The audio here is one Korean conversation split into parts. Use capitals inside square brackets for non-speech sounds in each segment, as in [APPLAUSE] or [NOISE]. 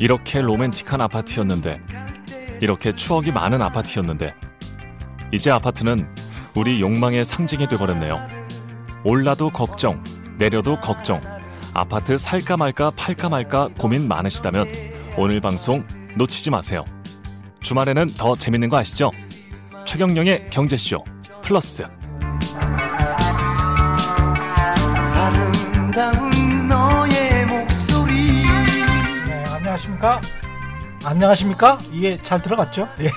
이렇게 로맨틱한 아파트였는데 이렇게 추억이 많은 아파트였는데 이제 아파트는 우리 욕망의 상징이 돼버렸네요. 올라도 걱정, 내려도 걱정. 아파트 살까 말까 팔까 말까 고민 많으시다면 오늘 방송 놓치지 마세요. 주말에는 더 재밌는 거 아시죠? 최경영의 경제쇼 플러스. 아름다운 안녕하십니까? 안녕하십니까? 이게 잘 들어갔죠? [LAUGHS] 예.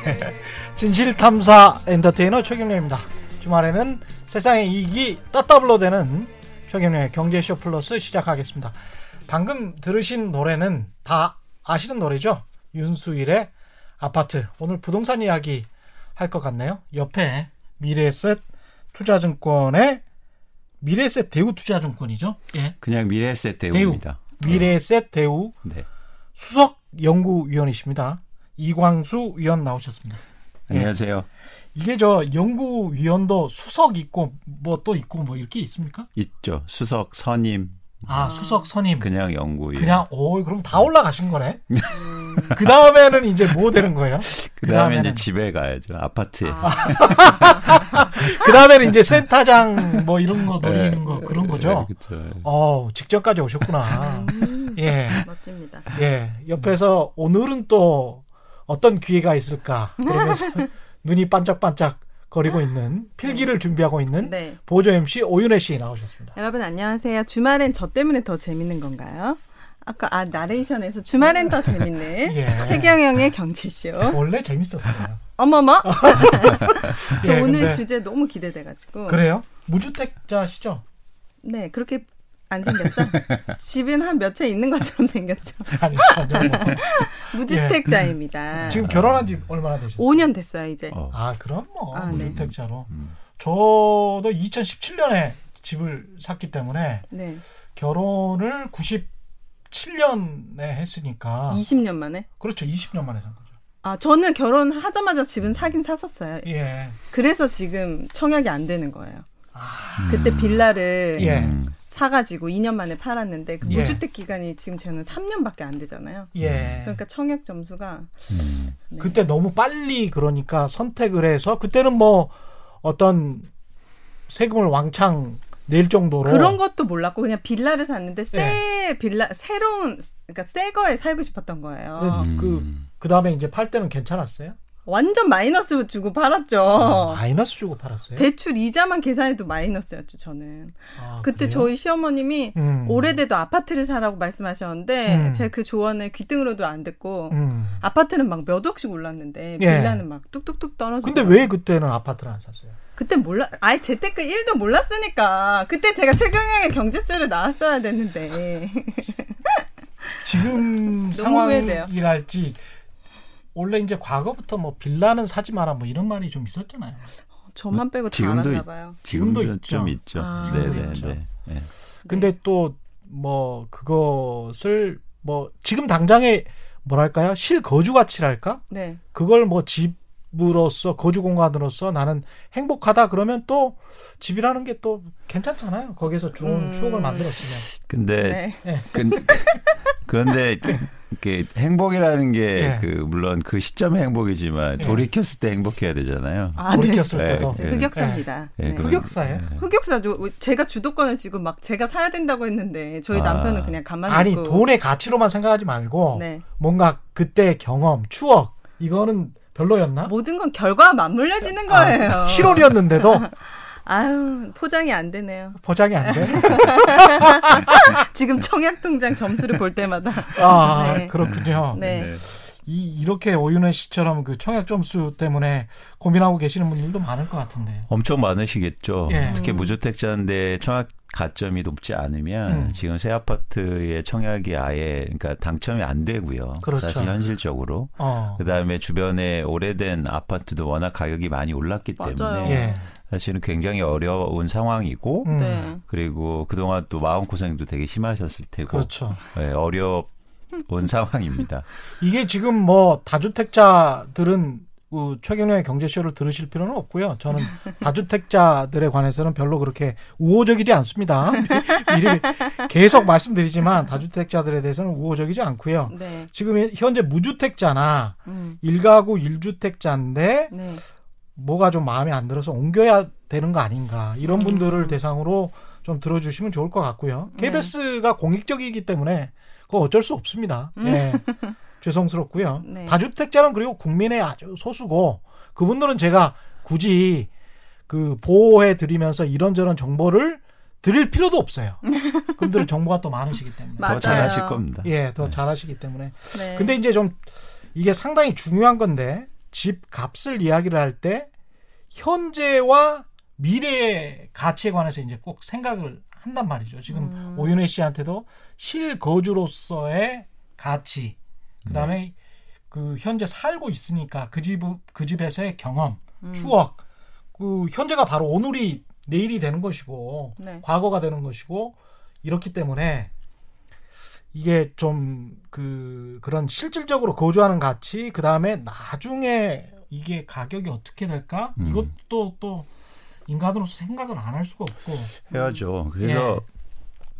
진실탐사 엔터테이너 최경련입니다. 주말에는 세상의 이익이 따따블로 되는 최경련의 경제쇼 플러스 시작하겠습니다. 방금 들으신 노래는 다 아시는 노래죠? 윤수일의 아파트. 오늘 부동산 이야기 할 것 같네요. 옆에 미래에셋 투자증권의 미래에셋 대우 투자증권이죠? 예. 그냥 미래에셋 대우입니다. 미래에셋 대우 네. 수석 연구위원이십니다. 이광수 위원 나오셨습니다. 안녕하세요. 이게 저 연구위원도 수석 있고 뭐 또 있고 뭐 이렇게 있습니까? 있죠. 수석 선임 아 수석 선임 그냥 연구위. 그냥 오 그럼 다 올라가신 거네. [LAUGHS] 그 다음에는 이제 뭐 되는 거예요? 그 다음에 이제 집에 가야죠. 아파트에. [LAUGHS] 그 다음에는 이제 센터장 뭐 이런 거 노리는 네. 거 그런 거죠. 그렇죠. 어 직전까지 오셨구나. 예, [LAUGHS] 멋집니다. 예. 옆에서 오늘은 또 어떤 기회가 있을까 그러면서 [LAUGHS] 눈이 반짝반짝 거리고 있는 필기를 준비하고 있는 네. 보조 MC 오윤혜 씨 나오셨습니다. 여러분 안녕하세요. 주말엔 저 때문에 더 재밌는 건가요? 아까 아 나레이션에서 주말엔 더 재밌는 [LAUGHS] 예. 최경영의 경제쇼. 원래 재밌었어요. 어머머. 저 예, 오늘 근데 주제 너무 기대돼가지고. 그래요? 무주택자시죠? 네 그렇게 안 생겼죠? [LAUGHS] 집은 한 몇 채 있는 것처럼 생겼죠. [LAUGHS] 아니 전혀. 뭐. [LAUGHS] 무주택자입니다. 지금 결혼한 지 얼마나 되셨어요? 5년 됐어요 이제. 어. 아 그럼 뭐 아, 네. 무주택자로. 음. 저도 2017년에 집을 샀기 때문에 네. 결혼을 97년에 했으니까 20년 만에. 그렇죠 20년 만에 산 거죠. 아 저는 결혼하자마자 집은 사긴 샀었어요. 예. 그래서 지금 청약이 안 되는 거예요. 아, 그때 빌라를 예. 음. 사가지고 2년 만에 팔았는데 그 예. 무주택 기간이 지금 저는 3년밖에 안 되잖아요. 예. 그러니까 청약 점수가 음. 네. 그때 너무 빨리 그러니까 선택을 해서 그때는 뭐 어떤 세금을 왕창 낼 정도로 그런 것도 몰랐고 그냥 빌라를 샀는데 새 예. 빌라 새로운 그러니까 새 거에 살고 싶었던 거예요. 그- 음. 그 다음에 이제 팔 때는 괜찮았어요? 완전 마이너스 주고 팔았죠. 아, 마이너스 주고 팔았어요? 대출 이자만 계산해도 마이너스였죠 저는. 아, 그때 그래요? 저희 시어머님이 음. 오래돼도 아파트를 사라고 말씀하셨는데 음. 제가 그 조언을 귀등으로도 안 듣고 음. 아파트는 막 몇 억씩 올랐는데 예. 빌라는 막 뚝뚝뚝 떨어지고. 근데 왜 그때는 아파트를 안 샀어요? 그때 몰라 아예 재테크 1도 몰랐으니까 그때 제가 최경영의 경제쇼를 나왔어야 됐는데 지금. [LAUGHS] 상황이랄지 원래 이제 과거부터 뭐 빌라는 사지 마라 뭐 이런 말이 좀 있었잖아요. 저만 빼고 다 지금도 알았나 봐요. 지금도 지금도 있죠. 좀 있죠. 아. 네, 지금도 네. 네. 네. 근데 또뭐 그것을 뭐 지금 당장에 뭐랄까요 실거주 가치랄까 네. 그걸 뭐 집으로서 거주 공간으로서 나는 행복하다 그러면 또 집이라는 게 또 괜찮잖아요. 거기서 좋은 음. 추억을 만들었으면. 근데 네. 근, [LAUGHS] 그런데 이게 행복이라는 게 예. 그 물론 그 시점의 행복이지만 예. 돌이켰을 때 행복해야 되잖아요. 아, 네. 돌이켰을 네. 때도 네. 흑역사입니다. 예, 네. 그건- 흑역사예요? 예. 흑역사죠. 제가 주도권을 쥐고 막 제가 사야 된다고 했는데 저희 아. 남편은 그냥 가만히 아니 있고 돈의 가치로만 생각하지 말고 네. 뭔가 그때 경험 추억 이거는 별로였나? 모든 건 결과와 맞물려지는 아, 거예요. 실온이었는데도 [LAUGHS] 아유 포장이 안 되네요. 포장이 안 돼. [LAUGHS] 지금 청약 통장 점수를 볼 때마다 아 네. 그렇군요. 네. 네. 이 이렇게 오윤혜 씨처럼 그 청약 점수 때문에 고민하고 계시는 분들도 많을 것 같은데. 엄청 많으시겠죠. 예. 특히 무주택자인데 청약 가점이 높지 않으면 음. 지금 새 아파트의 청약이 아예 그러니까 당첨이 안 되고요. 그렇죠. 사실 현실적으로. 어. 그다음에 주변에 오래된 아파트도 워낙 가격이 많이 올랐기 맞아요. 때문에 예. 사실은 굉장히 어려운 상황이고 음. 네. 그리고 그동안 또 마음 고생도 되게 심하셨을 테고 그렇죠. 네, 어려운 상황입니다. [LAUGHS] 이게 지금 뭐 다주택자들은 그 최경련의 경제쇼를 들으실 필요는 없고요. 저는 [LAUGHS] 다주택자들에 관해서는 별로 그렇게 우호적이지 않습니다. [LAUGHS] 미리 계속 말씀드리지만 다주택자들에 대해서는 우호적이지 않고요. 네. 지금 현재 무주택자나 음. 일가구 일주택자인데 네. 뭐가 좀 마음에 안 들어서 옮겨야 되는 거 아닌가 이런 음. 분들을 대상으로 좀 들어주시면 좋을 것 같고요. 네. KBS가 공익적이기 때문에 그거 어쩔 수 없습니다. 예. [LAUGHS] 죄송스럽고요. 음. 네. 다주택자는 그리고 국민의 아주 소수고 그분들은 제가 굳이 그 보호해 드리면서 이런저런 정보를 드릴 필요도 없어요. [LAUGHS] 그분들은 정보가 또 많으시기 때문에. 더 잘하실 겁니다. 예, 더 잘하시기 때문에. 네. 근데 이제 좀 이게 상당히 중요한 건데 집 값을 이야기를 할 때 현재와 미래의 가치에 관해서 이제 꼭 생각을 한단 말이죠. 지금 음. 오윤혜 씨한테도 실거주로서의 가치, 그다음에 그 현재 살고 있으니까 그 집 그 집에서의 경험, 음. 추억, 그 현재가 바로 오늘이 내일이 되는 것이고 네. 과거가 되는 것이고 이렇기 때문에 이게 좀 그 그런 실질적으로 거주하는 가치 그 다음에 나중에 이게 가격이 어떻게 될까 음. 이것도 또 인간으로서 생각을 안 할 수가 없고 해야죠. 그래서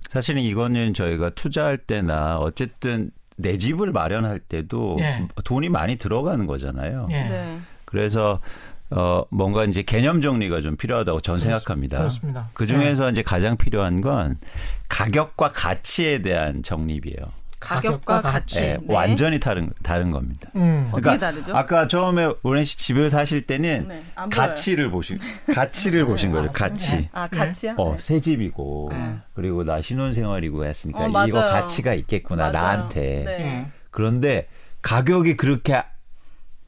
사실은 이거는 저희가 투자할 때나 어쨌든 내 집을 마련할 때도 예. 돈이 많이 들어가는 거잖아요. 예 네. 그래서 어 뭔가 이제 개념 정리가 좀 필요하다고 전 그렇- 생각합니다. 그렇습니다. 그 중에서 이제 가장 필요한 건 가격과 가치에 대한 정립이에요. 가격과 가격과 가치. 예, 네. 완전히 다른 다른 겁니다. 음. 어떻게 다르죠? 아까 처음에 오렌 씨 집을 사실 때는 네. 가치를 보신 가치를 보신 거죠. 가치. 아, 가치야? 어, 네. 새 집이고 네. 그리고 나 신혼생활이고 했으니까 어. 이거 가치가 있겠구나 맞아요. 나한테. 네. 예. 그런데 가격이 그렇게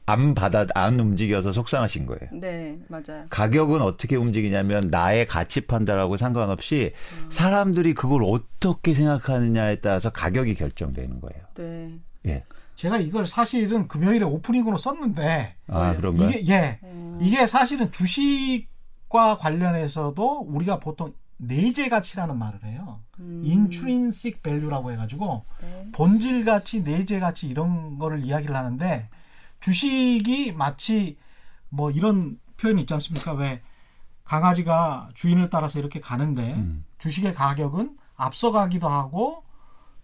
안 받아 안 움직여서 속상하신 거예요. 네, 맞아요. 가격은 어떻게 움직이냐면 나의 가치 판단하고 상관없이 음. 사람들이 그걸 어떻게 생각하느냐에 따라서 가격이 결정되는 거예요. 네. 예. 제가 이걸 사실은 금요일에 오프닝으로 썼는데 아, 그런가요? 이게 예 음. 이게 사실은 주식과 관련해서도 우리가 보통 내재 가치라는 말을 해요. 음. intrinsic value라고 해가지고 네. 본질 가치, 내재 가치 이런 거를 이야기를 하는데 주식이 마치 뭐 이런 표현 있지 않습니까? 왜 강아지가 주인을 따라서 이렇게 가는데 음. 주식의 가격은 앞서가기도 하고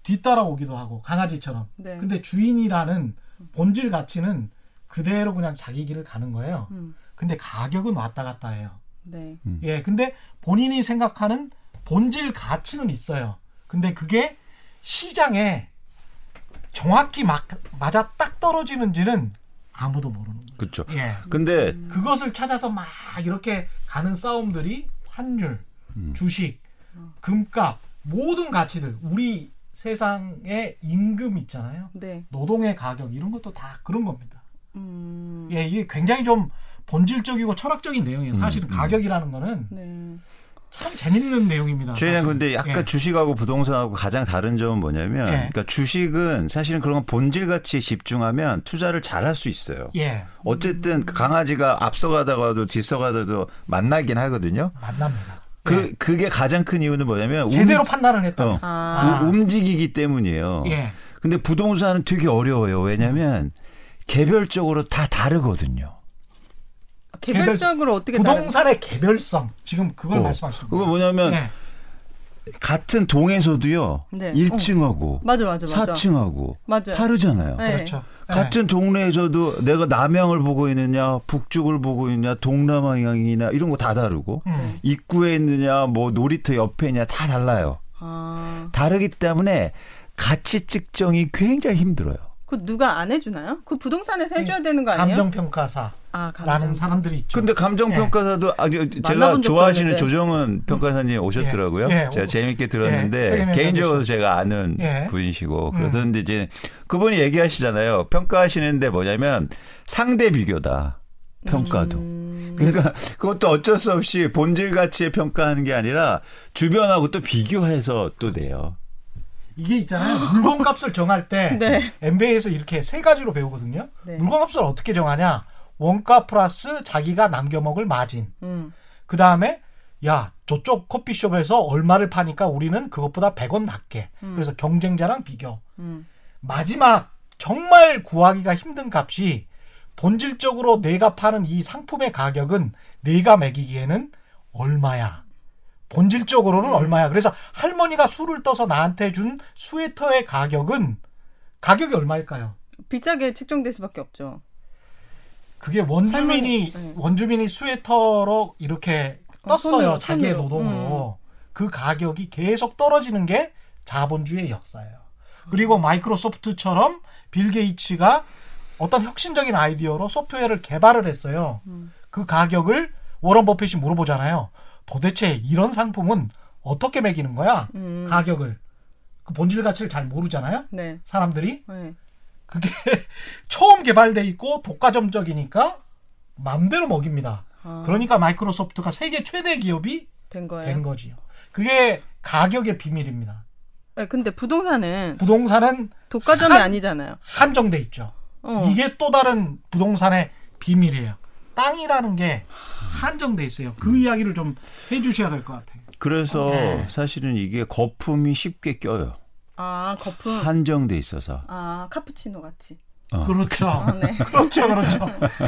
뒤따라오기도 하고 강아지처럼. 네. 근데 주인이라는 본질 가치는 그대로 그냥 자기 길을 가는 거예요. 음. 근데 가격은 왔다 갔다 해요. 네. 예, 근데 본인이 생각하는 본질 가치는 있어요. 근데 그게 시장에 정확히 막, 맞아 딱 떨어지는지는 아무도 모르는 거예요. 그렇죠. 예. 근데 그것을 찾아서 막 이렇게 가는 싸움들이 환율, 음. 주식, 금값, 모든 가치들, 우리 세상의 임금 있잖아요. 네. 노동의 가격, 이런 것도 다 그런 겁니다. 음. 예, 이게 굉장히 좀 본질적이고 철학적인 내용이에요. 사실은 음, 음. 가격이라는 거는 네. 참 재밌는 내용입니다. 저희는. 근데 약간 예. 주식하고 부동산하고 가장 다른 점은 뭐냐면, 예. 그러니까 주식은 사실은 그런 건 본질 가치에 집중하면 투자를 잘 할 수 있어요. 예, 어쨌든 강아지가 앞서가다가도 뒤서가다도 만나긴 하거든요. 만납니다. 그 예. 그게 가장 큰 이유는 뭐냐면 제대로 움, 판단을 했다. 어, 아. 우- 움직이기 때문이에요. 예, 근데 부동산은 되게 어려워요. 왜냐면 개별적으로 다 다르거든요. 개별적으로 어떻게 다른 부동산의 개별성 지금 그걸 어. 말씀하시는 그거 거예요. 뭐냐면 예, 같은 동에서도요. 네. 1층하고 맞아, 맞아, 맞아. 4층하고 맞아요. 다르잖아요. 네. 그렇죠. 예. 같은 동네에서도 내가 남향을 보고 있느냐, 북쪽을 보고 있느냐, 동남향이나 이런 거 다 다르고 음. 입구에 있느냐, 뭐 놀이터 옆에 있느냐 다 달라요. 아, 다르기 때문에 가치 측정이 굉장히 힘들어요. 그 누가 안 해주나요? 그 부동산에서 해줘야 되는 거 아니에요? 감정평가사라는 아, 감정. 사람들이 있죠. 근데 감정평가사도 아, 저- 제가 좋아하시는. 조정은 평가사님 오셨더라고요. 예, 예. 제가 재밌게 예, 들었는데 최근에 개인적으로. 제가 아는 예. 분이시고 음. 그러던데 이제 그분이 얘기하시잖아요. 평가하시는데 뭐냐면 상대 비교다. 평가도. 음, 그러니까 그것도 어쩔 수 없이 본질 가치에 평가하는 게 아니라 주변하고 또 비교해서 또 내요. 이게 있잖아요. 물건값을 정할 때 [LAUGHS] 네. MBA에서 이렇게 세 가지로 배우거든요. 네. 물건값을 어떻게 정하냐? 원가 플러스 자기가 남겨 먹을 마진. 음, 그 다음에 야 저쪽 커피숍에서 얼마를 파니까 우리는 그것보다 100원 낮게. 그래서 경쟁자랑 비교. 음. 마지막 정말 구하기가 힘든 값이 본질적으로 내가 파는 이 상품의 가격은 내가 매기기에는 얼마야. 본질적으로는 음. 얼마야. 그래서 할머니가 술을 떠서 나한테 준 스웨터의 가격은 가격이 얼마일까요? 비싸게 측정될 수밖에 없죠. 그게 원주민이 할머니, 네. 원주민이 스웨터로 이렇게 어, 떴어요. 손으로, 자기의 손으로. 음. 노동으로. 그 가격이 계속 떨어지는 게 자본주의의 역사예요. 그리고 마이크로소프트처럼 빌 게이츠가 어떤 혁신적인 아이디어로 소프트웨어를 개발을 했어요. 음. 그 가격을 워런 버핏이 물어보잖아요. 도대체 이런 상품은 어떻게 매기는 거야? 음. 가격을. 그 본질 가치를 잘 모르잖아요. 네. 사람들이. 네. 그게 [LAUGHS] 처음 개발돼 있고 독과점적이니까 맘대로 먹입니다. 아, 그러니까 마이크로소프트가 세계 최대 기업이 된 거예요. 된 거지요. 그게 가격의 비밀입니다. 네, 근데 부동산은 부동산은 독과점이 한- 아니잖아요. 한정돼 있죠. 어. 이게 또 다른 부동산의 비밀이에요. 땅이라는 게 한정돼 있어요. 그 이야기를 좀 해주셔야 될 것 같아요. 그래서 네. 사실은 이게 거품이 쉽게 껴요. 아 거품. 한정돼 있어서. 아 카푸치노 같이. 어. 그렇죠. 아, 네. [LAUGHS] 그렇죠, 그렇죠.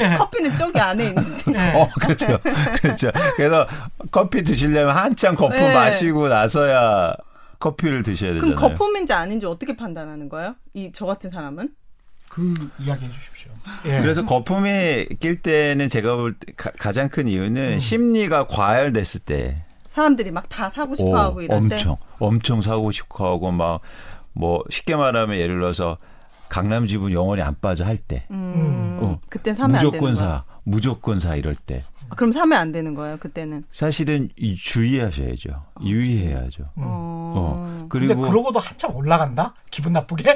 예. 커피는 저기 안에 있는데. [LAUGHS] 예. 어, 그렇죠. 그렇죠. 그래서 커피 드시려면 한참 거품 네. 마시고 나서야 커피를 드셔야 되잖아요. 그럼 거품인지 아닌지 어떻게 판단하는 거예요? 이 저 같은 사람은? 그 이야기 해주십시오. 예. 그래서 거품이 낄 때는 제가 볼 때 가장 큰 이유는 심리가 과열됐을 때 사람들이 막 다 사고 오, 싶어하고 이럴 때. 엄청 엄청 사고 싶어 하고 막 뭐 쉽게 말하면 예를 들어서 강남 집은 영원히 안 빠져 할 때 음, 어, 그때 사면 안 되는 무조건 거야. 사 무조건 사 이럴 때 아, 그럼 사면 안 되는 거예요. 그때는. 사실은 이 주의하셔야죠 유의해야죠 어. 어. 근데 그리고 그러고도 한참 올라간다? 기분 나쁘게?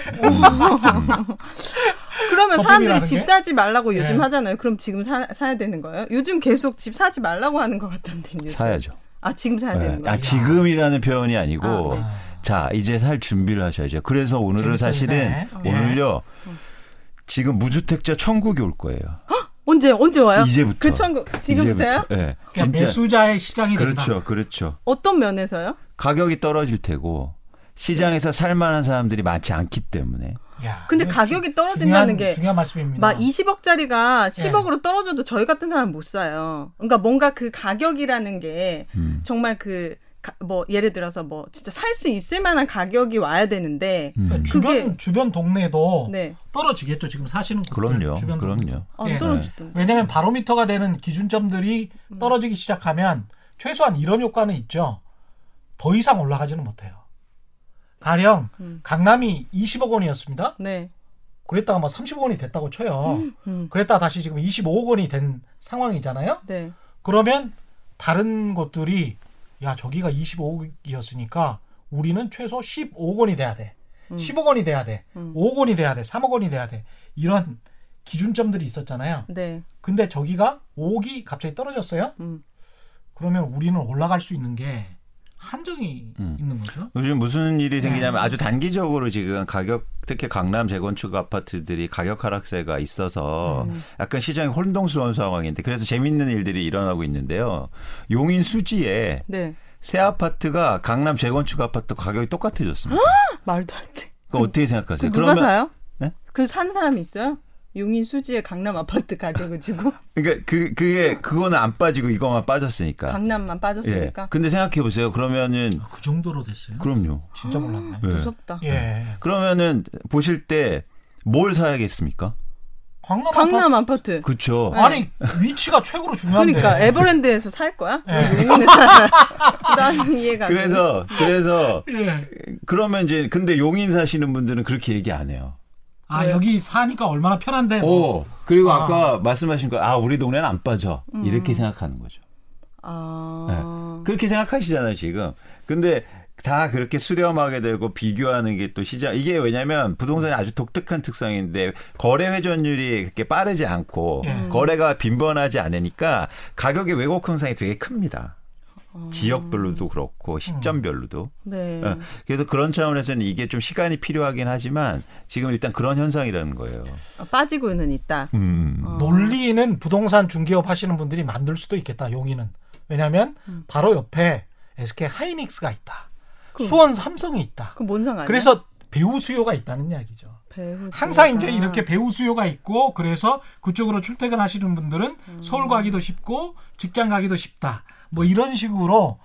그러면 거품이라는 사람들이 게? 집 사지 말라고 요즘 네. 하잖아요. 그럼 지금 사, 사야 되는 거예요? 요즘 계속 집 사지 말라고 하는 것 같던데. 요즘. 사야죠 아 지금 사야 네. 되는 거예요? 아, 지금이라는 표현이 아니고 아, 네. 자 이제 살 준비를 하셔야죠 그래서 오늘은 재밌었네. 사실은 예. 오늘요 지금 무주택자 천국이 올 거예요 언제 언제 와요? 이제부터. 그 천국 지금부터요? 예. 그러니까 진짜 매수자의 시장이 된다. 그렇죠, 그렇죠. 어떤 면에서요? 가격이 떨어질 테고 시장에서 살만한 사람들이 많지 않기 때문에 야, 근데 가격이 주- 떨어진다는 중요한, 게 중요한 말씀입니다. 막 20억짜리가 예. 10억으로 떨어져도 저희 같은 사람 못 사요. 그러니까 뭔가 그 가격이라는 게 음. 정말 그 뭐 예를 들어서 뭐 진짜 살 수 있을 만한 가격이 와야 되는데 음. 그러니까 주변 그게- 주변 동네도 네. 떨어지겠죠. 지금 사시는 그럼요, 주변 그럼요. 동네도. 아, 예. 떨어지던데. 왜냐하면 바로미터가 되는 기준점들이 음. 떨어지기 시작하면 최소한 이런 효과는 있죠. 더 이상 올라가지는 못해요. 가령 음. 강남이 20억 원이었습니다. 네. 그랬다가 뭐 30억 원이 됐다고 쳐요. 음. 그랬다가 다시 지금 25억 원이 된 상황이잖아요. 네. 그러면 다른 것들이 야 저기가 25억이었으니까 우리는 최소 15억 원이 돼야 돼. 10억 원이 돼야 돼. 음. 5억 원이 돼야 돼. 3억 원이 돼야 돼. 이런 기준점들이 있었잖아요. 네. 근데 저기가 5억이 갑자기 떨어졌어요. 음. 그러면 우리는 올라갈 수 있는 게 한정이 음. 있는 거죠. 요즘 무슨 일이 생기냐면 네. 아주 단기적으로 지금 가격 특히 강남 재건축 아파트들이 가격 하락세가 있어서 음. 약간 시장이 혼동스러운 상황인데 그래서 재밌는 일들이 일어나고 있는데요. 용인 수지에 네. 새 아파트가 강남 재건축 아파트 가격이 똑같아졌습니다. [GASPS] 말도 안 돼. 그거 어떻게 그 생각하세요? 누가 사요? 네? 그 사는 사람이 있어요? 용인 수지의 강남 아파트 가격을 주고 [LAUGHS] 그러니까 그 그게 그거는 안 빠지고 이것만 빠졌으니까. 강남만 예. 빠졌으니까 근데 생각해 보세요. 그러면은 그 정도로 됐어요. 그럼요. 진짜 몰랐네. 예. 무섭다. 예. 그러면은 보실 때 뭘 사야겠습니까? 강남, 강남 아파트. 그렇죠. 네. 아니 위치가 최고로 중요한데. 그러니까 에버랜드에서 살 거야? 예. 용인에 살. [LAUGHS] 난 이해가 안 돼. 그래서 그래서 예. 그러면 이제 근데 용인 사시는 분들은 그렇게 얘기 안 해요. 아 네. 여기 사니까 얼마나 편한데. 뭐. 오 그리고 아. 아. 까 말씀하신 거아 우리 동네는 안 빠져 이렇게 생각하는 거죠. 아. 그렇게 생각하시잖아요 지금. 근데 다 그렇게 수렴하게 되고 비교하는 게 또 시장 이게 왜냐면 부동산이 아주 독특한 특성인데 거래 회전율이 그렇게 빠르지 않고 예. 거래가 빈번하지 않으니까 가격의 왜곡 현상이 되게 큽니다. 지역별로도 그렇고 시점별로도. 네. 어, 그래서 그런 차원에서는 이게 좀 시간이 필요하긴 하지만 지금 일단 그런 현상이라는 거예요. 아, 빠지고는 있다. 음. 어. 논리는 부동산 중개업 하시는 분들이 만들 수도 있겠다. 용인은. 왜냐하면 음. 바로 옆에 SK 하이닉스가 있다. 그- 수원 삼성이 있다. 그럼 뭔 상관이야? 그래서 배우 수요가 있다는 이야기죠. 배우 항상. 이제 이렇게 배우 수요가 있고 그래서 그쪽으로 출퇴근하시는 분들은 음. 서울 가기도 쉽고 직장 가기도 쉽다. 뭐 이런 식으로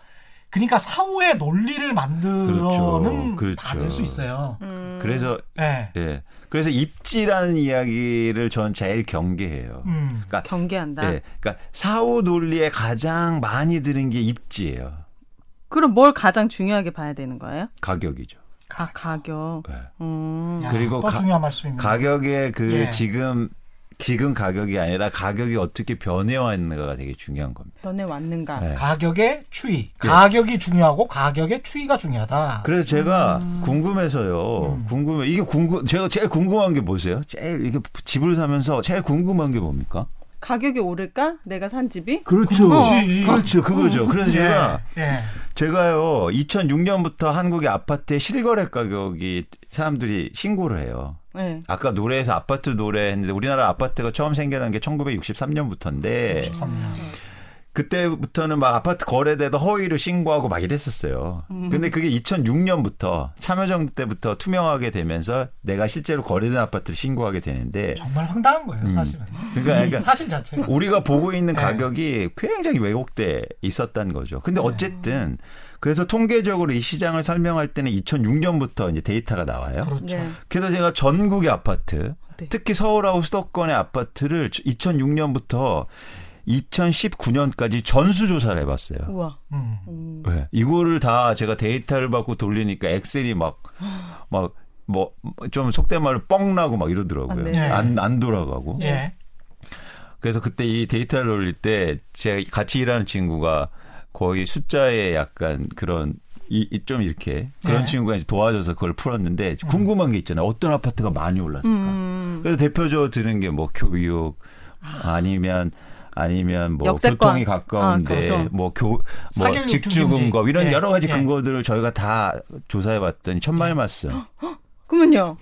그러니까 사후에 논리를 만들어는 그렇죠. 다낼수 있어요. 음. 그래서 예. 예. 그래서 입지라는 이야기를 전 제일 경계해요. 음. 그러니까 경계한다. 예. 그러니까 사후 논리에 가장 많이 드는 게 입지예요. 그럼 뭘 가장 중요하게 봐야 되는 거예요? 가격이죠. 아 가격. 예. 음. 야, 그리고 또 가- 중요한 말씀입니다. 가격의 그 예. 지금 지금 가격이 아니라 가격이 어떻게 변해왔는가가 되게 중요한 겁니다. 변해 왔는가? 네. 가격의 추이. 가격이 중요하고 가격의 추이가 중요하다. 그래서 제가 음. 궁금해서요. 궁금해. 이게 궁금 제가 제일 궁금한 게 뭐세요? 제일 이게 집을 사면서 제일 궁금한 게 뭡니까? 가격이 오를까? 내가 산 집이? 그렇죠. 그렇지. 그렇죠. 그거죠. 그래서 예. 제가 예. 제가요 2006년부터 한국의 아파트의 실거래 가격이 사람들이 신고를 해요. 네. 아까 노래에서 아파트 노래 했는데 우리나라 아파트가 처음 생겨난 게 1963년부터인데 13년. 그때부터는 막 아파트 거래대도 허위로 신고하고 막 이랬었어요. 근데 그게 2006년부터 참여정부 때부터 투명하게 되면서 내가 실제로 거래된 아파트를 신고하게 되는데 정말 황당한 거예요, 사실은. 그러니까, 이 그러니까 사실 자체가. 우리가 보고 있는 네. 가격이 굉장히 왜곡돼 있었다는 거죠. 근데 어쨌든 그래서 통계적으로 이 시장을 설명할 때는 2006년부터 이제 데이터가 나와요. 그렇죠. 네. 그래서 제가 전국의 아파트, 네. 특히 서울하고 수도권의 아파트를 2006년부터 2019년까지 전수조사를 해봤어요. 우와. 음. 음. 네. 이거를 다 제가 데이터를 받고 돌리니까 엑셀이 막, 막, 뭐, 좀 속된 말로 뻥 나고 막 이러더라고요. 아, 네. 안, 안 돌아가고. 예. 그래서 그때 이 데이터를 올릴 때 제가 같이 일하는 친구가 거의 숫자에 약간 그런 이, 이- 좀 이렇게 그런 네. 친구가 이제 도와줘서 그걸 풀었는데 궁금한 게 있잖아요. 어떤 아파트가 많이 올랐을까? 음. 그래서 대표적으로 드는 게 뭐 교육 아니면 아니면 뭐 역세권. 교통이 가까운데 아, 교통. 뭐교 뭐 사교육 직주 중심지. 근거 이런 예, 여러 가지 예. 근거들을 저희가 다 조사해 봤더니 천만의 말씀. [GASPS] 그러면요.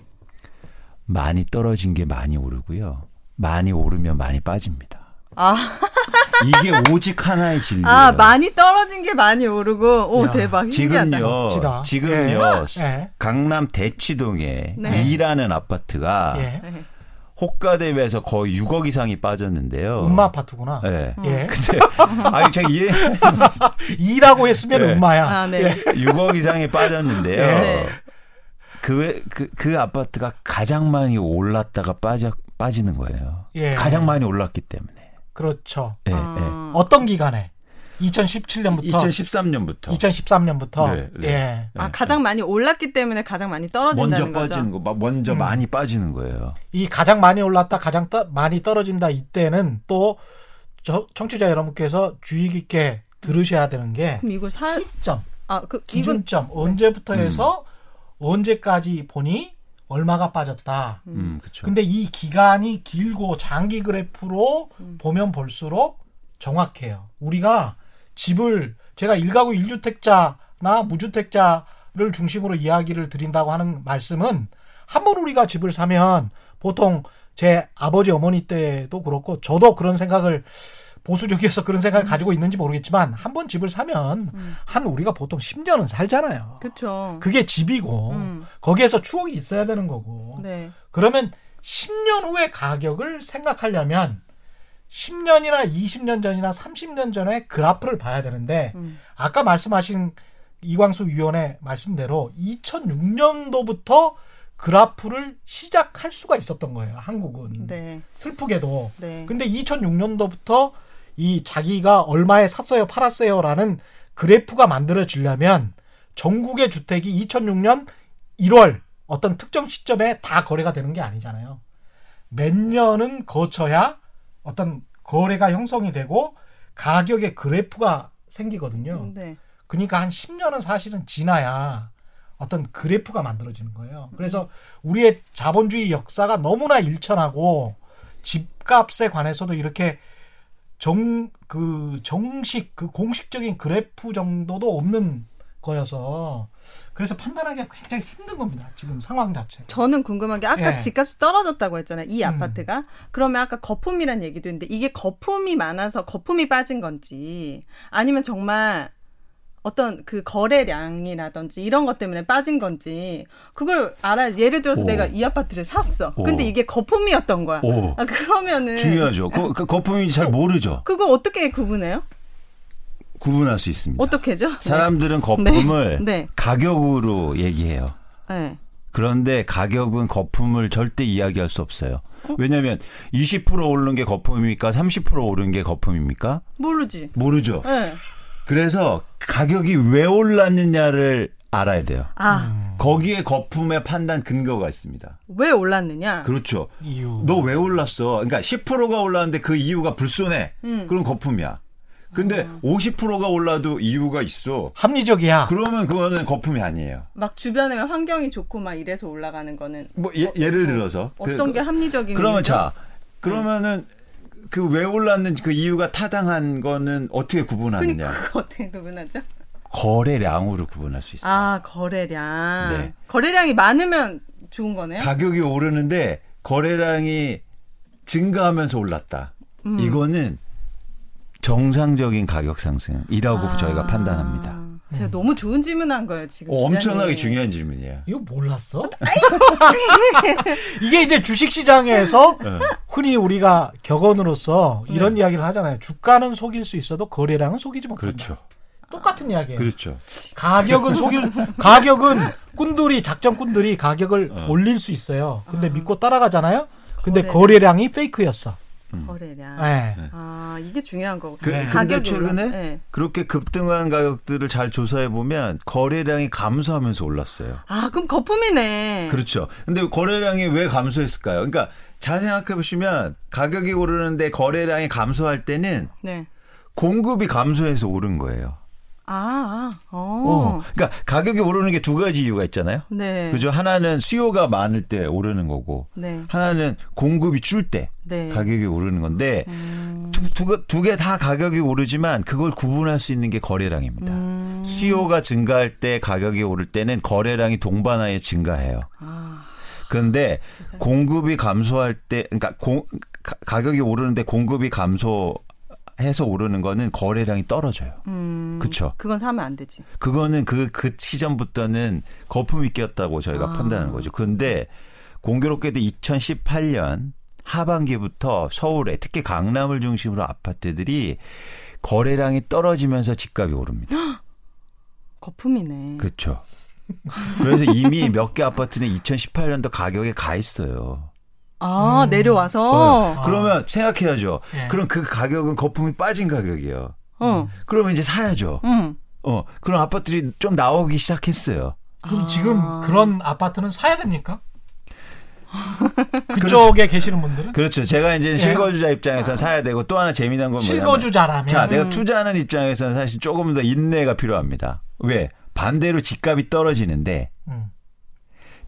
많이 떨어진 게 많이 오르고요. 많이 오르면 많이 빠집니다. 아, [LAUGHS] 이게 오직 하나의 진리예요. 아 많이 떨어진 게 많이 오르고 오 야, 대박 신기하다. 지금요, 멋지다. 지금요, 예. 예. 강남 대치동에 네. 이라는 아파트가 예. 네. 호가대비해서 거의 6억 이상이 빠졌는데요. 음마 아파트구나. 네. 예. [LAUGHS] 근데 아니 제가 이해 이라고 [LAUGHS] 했으면 네. 음마야. 아 네. 예. [LAUGHS] 6억 이상이 빠졌는데요. 네. 그, 그, 그 아파트가 가장 많이 올랐다가 빠져, 빠지는 거예요. 예. 가장 많이 올랐기 때문에. 그렇죠. 예, 아. 어떤 기간에? 2017년부터 예. 2013년부터 2013년부터 네, 네. 예. 아 가장 많이 올랐기 때문에 가장 많이 떨어진다는 먼저 거죠. 빠지는 거, 막 먼저 많이 빠지는 거예요. 이 가장 많이 올랐다 가장 떠- 많이 떨어진다 이때는 또 저, 청취자 여러분께서 주의 깊게 들으셔야 되는 게 그럼 이걸 사 시점, 아, 그 이건 기준점 언제부터 해서 언제까지 보니 얼마가 빠졌다. 음, 그렇죠. 근데 이 기간이 길고 장기 그래프로 보면 볼수록 정확해요. 우리가 집을 제가 일가구 일주택자나 무주택자를 중심으로 이야기를 드린다고 하는 말씀은 한 번 우리가 집을 사면 보통 제 아버지 어머니 때도 그렇고 저도 그런 생각을 보수적이어서 그런 생각을 가지고 있는지 모르겠지만 한 번 집을 사면 한 우리가 보통 10년은 살잖아요. 그렇죠. 그게 집이고 음. 거기에서 추억이 있어야 되는 거고 네. 그러면 10년 후의 가격을 생각하려면 10년이나 20년 전이나 30년 전에 그래프를 봐야 되는데 음. 아까 말씀하신 이광수 위원의 말씀대로 2006년도부터 그래프를 시작할 수가 있었던 거예요. 한국은 네. 슬프게도. 네. 근데 2006년도부터 이 자기가 얼마에 샀어요, 팔았어요라는 그래프가 만들어지려면 전국의 주택이 2006년 1월 어떤 특정 시점에 다 거래가 되는 게 아니잖아요. 몇 년은 거쳐야 어떤 거래가 형성이 되고 가격의 그래프가 생기거든요. 네. 그러니까 한 10년은 사실은 지나야 어떤 그래프가 만들어지는 거예요. 그래서 우리의 자본주의 역사가 너무나 일천하고 집값에 관해서도 이렇게 정, 그 정식, 그 공식적인 그래프 정도도 없는 거여서 그래서 판단하기가 굉장히 힘든 겁니다. 지금 상황 자체가. 저는 궁금한 게 아까 예. 집값이 떨어졌다고 했잖아요. 이 음. 아파트가. 그러면 아까 거품이란 얘기도 했는데 이게 거품이 많아서 거품이 빠진 건지 아니면 정말 어떤 그 거래량이라든지 이런 것 때문에 빠진 건지 그걸 알아야 예를 들어서 오. 내가 이 아파트를 샀어. 오. 근데 이게 거품이었던 거야. 오. 아, 그러면은 중요하죠. 그, 그 거품인지 잘 모르죠. 그거 어떻게 구분해요? 구분할 수 있습니다. 어떻게죠? 사람들은 거품을 네. [LAUGHS] 네. 가격으로 얘기해요. 네. 그런데 가격은 거품을 절대 이야기할 수 없어요. 왜냐하면 20% 오르는 게 거품입니까? 30% 오르는 게 거품입니까? 모르지. 모르죠. 네. 그래서 가격이 왜 올랐느냐를 알아야 돼요. 아, 거기에 거품의 판단 근거가 있습니다. 왜 올랐느냐? 그렇죠. 이유. 너 왜 올랐어? 그러니까 10%가 올랐는데 그 이유가 불손해. 음. 그럼 거품이야. 근데 50%가 올라도 이유가 있어. 합리적이야. 그러면 그거는 거품이 아니에요. 막 주변에 환경이 좋고 막 이래서 올라가는 거는 뭐 예, 를 들어서 어떤 게 합리적인 그러면? 자 그러면은 그 왜 올랐는지 그 이유가 타당한 거는 어떻게 구분하느냐? 그러니까 그거 어떻게 구분하죠? 거래량으로 구분할 수 있어요. 아 거래량. 네. 거래량이 많으면 좋은 거네요. 가격이 오르는데 거래량이 증가하면서 올랐다. 음. 이거는 정상적인 가격 상승이라고 아. 저희가 판단합니다. 제가 너무 좋은 질문한 거예요 지금. 어, 엄청나게. 중요한 질문이에요. 이거 몰랐어? [LAUGHS] 이게 이제 주식 시장에서 네. 흔히 우리가 격언으로서 이런 이야기를 하잖아요. 주가는 속일 수 있어도 거래량은 속이지 못한다. 그렇죠. 똑같은 이야기예요. 그렇죠. 가격은 속일 [LAUGHS] 가격은 꾼들이 작전 꾼들이 가격을 올릴 수 있어요. 근데 믿고 따라가잖아요. 근데 거래량. 거래량이 페이크였어. 거래량. 네. 아 이게 중요한 거고. 그, 네. 가격이 최근에 네. 그렇게 급등한 가격들을 잘 조사해 보면 거래량이 감소하면서 올랐어요. 아 그럼 거품이네. 그렇죠. 근데 거래량이 왜 감소했을까요? 그러니까 잘 생각해 보시면 가격이 오르는데 거래량이 감소할 때는 네. 공급이 감소해서 오른 거예요. 아, 아. 어. 어. 그러니까 가격이 오르는 게 두 가지 이유가 있잖아요. 네. 그죠? 하나는 수요가 많을 때 오르는 거고, 네. 하나는 공급이 줄때 네. 가격이 오르는 건데 음. 두개 다 가격이 오르지만 그걸 구분할 수 있는 게 거래량입니다. 음. 수요가 증가할 때 가격이 오를 때는 거래량이 동반하에 증가해요. 아. 그런데 공급이 감소할 때, 그러니까 공, 가- 가격이 오르는데 공급이 감소 해서 오르는 거는 거래량이 떨어져요. 음. 그쵸. 그건 사면 안 되지. 그거는 그, 그 시점부터는 거품이 꼈다고 저희가 아. 판단하는 거죠. 근데 공교롭게도 2018년 하반기부터 서울에 특히 강남을 중심으로 아파트들이 거래량이 떨어지면서 집값이 오릅니다. [GASPS] 거품이네. 그렇죠. 그래서 이미 몇 개 아파트는 2018년도 가격에 가 있어요. 아, 내려와서. 어, 그러면 생각해야죠. 예. 그럼 그 가격은 거품이 빠진 가격이에요. 어. 그러면 이제 사야죠. 응. 어, 그럼 아파트들이 좀 나오기 시작했어요. 그럼 아. 지금 그런 아파트는 사야 됩니까? [LAUGHS] 그쪽에 계시는 분들은 그렇죠. 제가 이제 실거주자 입장에서는 사야 되고 또 하나 재미난 건 뭐냐면 실거주자라면 자, 내가 음. 투자하는 입장에서는 사실 조금 더 인내가 필요합니다. 왜? 반대로 집값이 떨어지는데 음.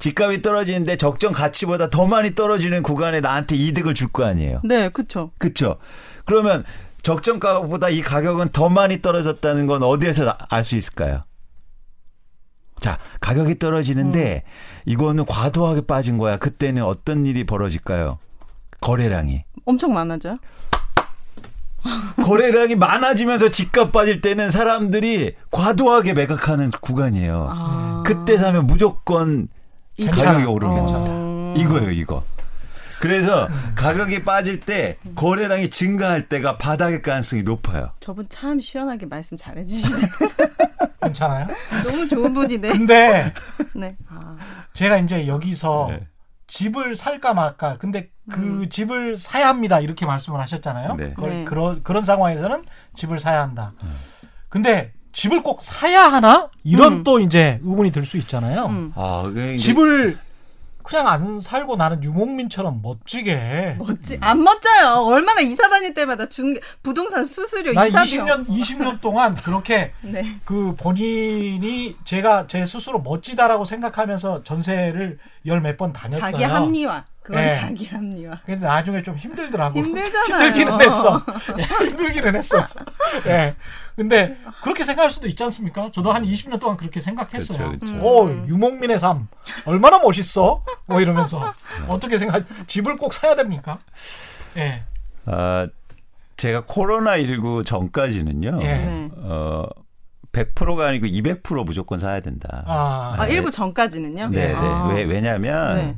집값이 떨어지는데 적정 가치보다 더 많이 떨어지는 구간에 나한테 이득을 줄 거 아니에요. 네, 그쵸. 그렇죠. 그러면 적정가보다 이 가격은 더 많이 떨어졌다는 건 어디에서 알 수 있을까요? 자, 가격이 떨어지는데 이거는 과도하게 빠진 거야. 그때는 어떤 일이 벌어질까요? 거래량이. 엄청 많아져요? 거래량이 많아지면서 집값 빠질 때는 사람들이 과도하게 매각하는 구간이에요. 아. 그때 사면 무조건. 가격이 오르는 어. 괜찮다. 이거예요, 이거. 그래서 가격이 빠질 때 거래량이 증가할 때가 바닥일 가능성이 높아요. 저분 참 시원하게 말씀 잘해 주시네. [LAUGHS] 괜찮아요? 너무 좋은 분이네. 근데 [LAUGHS] 네. 아. 제가 이제 여기서 네. 집을 살까 말까. 근데 그 집을 사야 합니다. 이렇게 말씀을 하셨잖아요. 네. 그걸- 네. 그런 그런 상황에서는 집을 사야 한다. 근데 집을 꼭 사야 하나? 이런 음. 또 이제 의문이 들 수 있잖아요. 음. 아, 이제 집을 그냥 안 살고 나는 유목민처럼 멋지게 멋지. 안 멋져요. 얼마나 이사 다닐 때마다 중 부동산 수수료 나 이사비용. 20년 20년 동안 그렇게 [LAUGHS] 네. 그 본인이 제가 제 스스로 멋지다라고 생각하면서 전세를 열 몇 번 다녔어요. 자기 합리화. 그건 네. 자기 합리화. 근데 나중에 좀 힘들더라고. 힘들잖아요. [LAUGHS] 힘들기는 했어. 예, 힘들기는 했어. [LAUGHS] 예. 근데 그렇게 생각할 수도 있지 않습니까? 저도 한 20년 동안 그렇게 생각했어요. 그렇죠, 그렇죠. 오, 유목민의 삶. 얼마나 멋있어? 뭐 이러면서. 어떻게 생각, 집을 꼭 사야 됩니까? 예. 아, 제가 코로나19 전까지는요. 예. 네. 어, 100%가 아니고 200% 무조건 사야 된다. 아, 아, 19 전까지는요? 네, 네. 아. 왜, 왜냐면 네.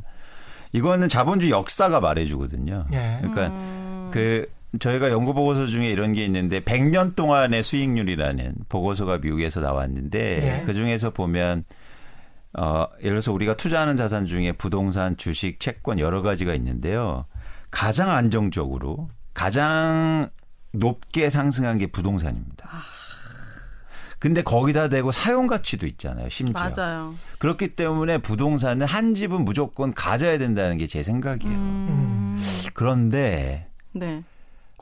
이거는 자본주의 역사가 말해주거든요. 예. 그러니까 음. 그 저희가 연구 보고서 중에 이런 게 있는데 100년 동안의 수익률이라는 보고서가 미국에서 나왔는데 예. 그 중에서 보면 어 예를 들어서 우리가 투자하는 자산 중에 부동산, 주식, 채권 여러 가지가 있는데요. 가장 안정적으로 가장 높게 상승한 게 부동산입니다. 근데 거기다 대고 사용 가치도 있잖아요. 심지어. 맞아요. 그렇기 때문에 부동산은 한 집은 무조건 가져야 된다는 게 제 생각이에요. 음. 그런데 네.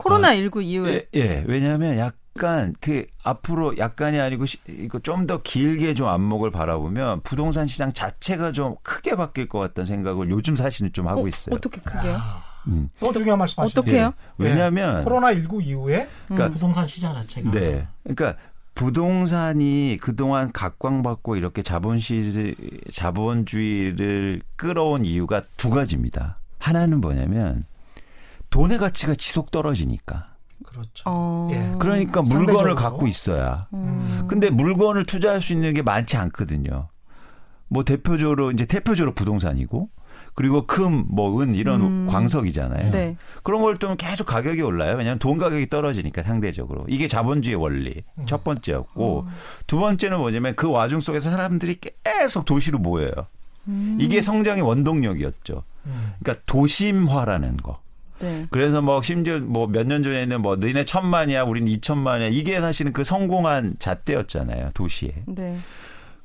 코로나 19 이후에 예, 예. 왜냐하면 약간 그 앞으로 약간이 아니고 시- 이거 좀 더 길게 좀 안목을 바라보면 부동산 시장 자체가 좀 크게 바뀔 것 같다는 생각을 요즘 사실은 좀 하고 있어요. 어떻게 크게요? 음. 또 중요한 말씀 하시네요. 어떻게 해요? 예. 왜냐하면 코로나 19 이후에 그러니까 부동산 시장 자체가 네. 그러니까 부동산이 그동안 각광받고 이렇게 자본시 자본주의를 끌어온 이유가 두 가지입니다. 하나는 뭐냐면 돈의 가치가 지속 떨어지니까. 그렇죠. 어. 예. 그러니까 상대적으로. 물건을 갖고 있어야. 음. 근데 물건을 투자할 수 있는 게 많지 않거든요. 뭐 대표적으로 이제 대표적으로 부동산이고 그리고 금, 뭐 은 이런 음. 광석이잖아요. 네. 그런 걸또 계속 가격이 올라요. 왜냐하면 돈 가격이 떨어지니까 상대적으로. 이게 자본주의 원리 음. 첫 번째였고 음. 두 번째는 뭐냐면 그 와중 속에서 사람들이 계속 도시로 모여요. 음. 이게 성장의 원동력이었죠. 음. 그러니까 도심화라는 거. 네. 그래서 뭐 심지어 뭐 몇 년 전에는 뭐 너네 천만이야, 우린 이천만이야. 이게 사실은 그 성공한 잣대였잖아요, 도시에. 네.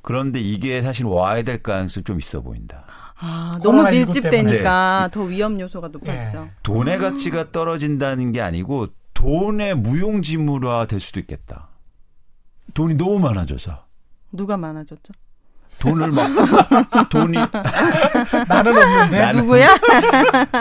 그런데 이게 사실 와야 될 가능성이 좀 있어 보인다. 아, 너무 코로나19 밀집되니까 더 위험 요소가 높아지죠. 예. 돈의 가치가 떨어진다는 게 아니고 돈의 무용지물화 될 수도 있겠다. 돈이 너무 많아져서. 누가 많아졌죠? 돈을 막 [LAUGHS] 돈이 [LAUGHS] 나는 없는데 나는- 누구야?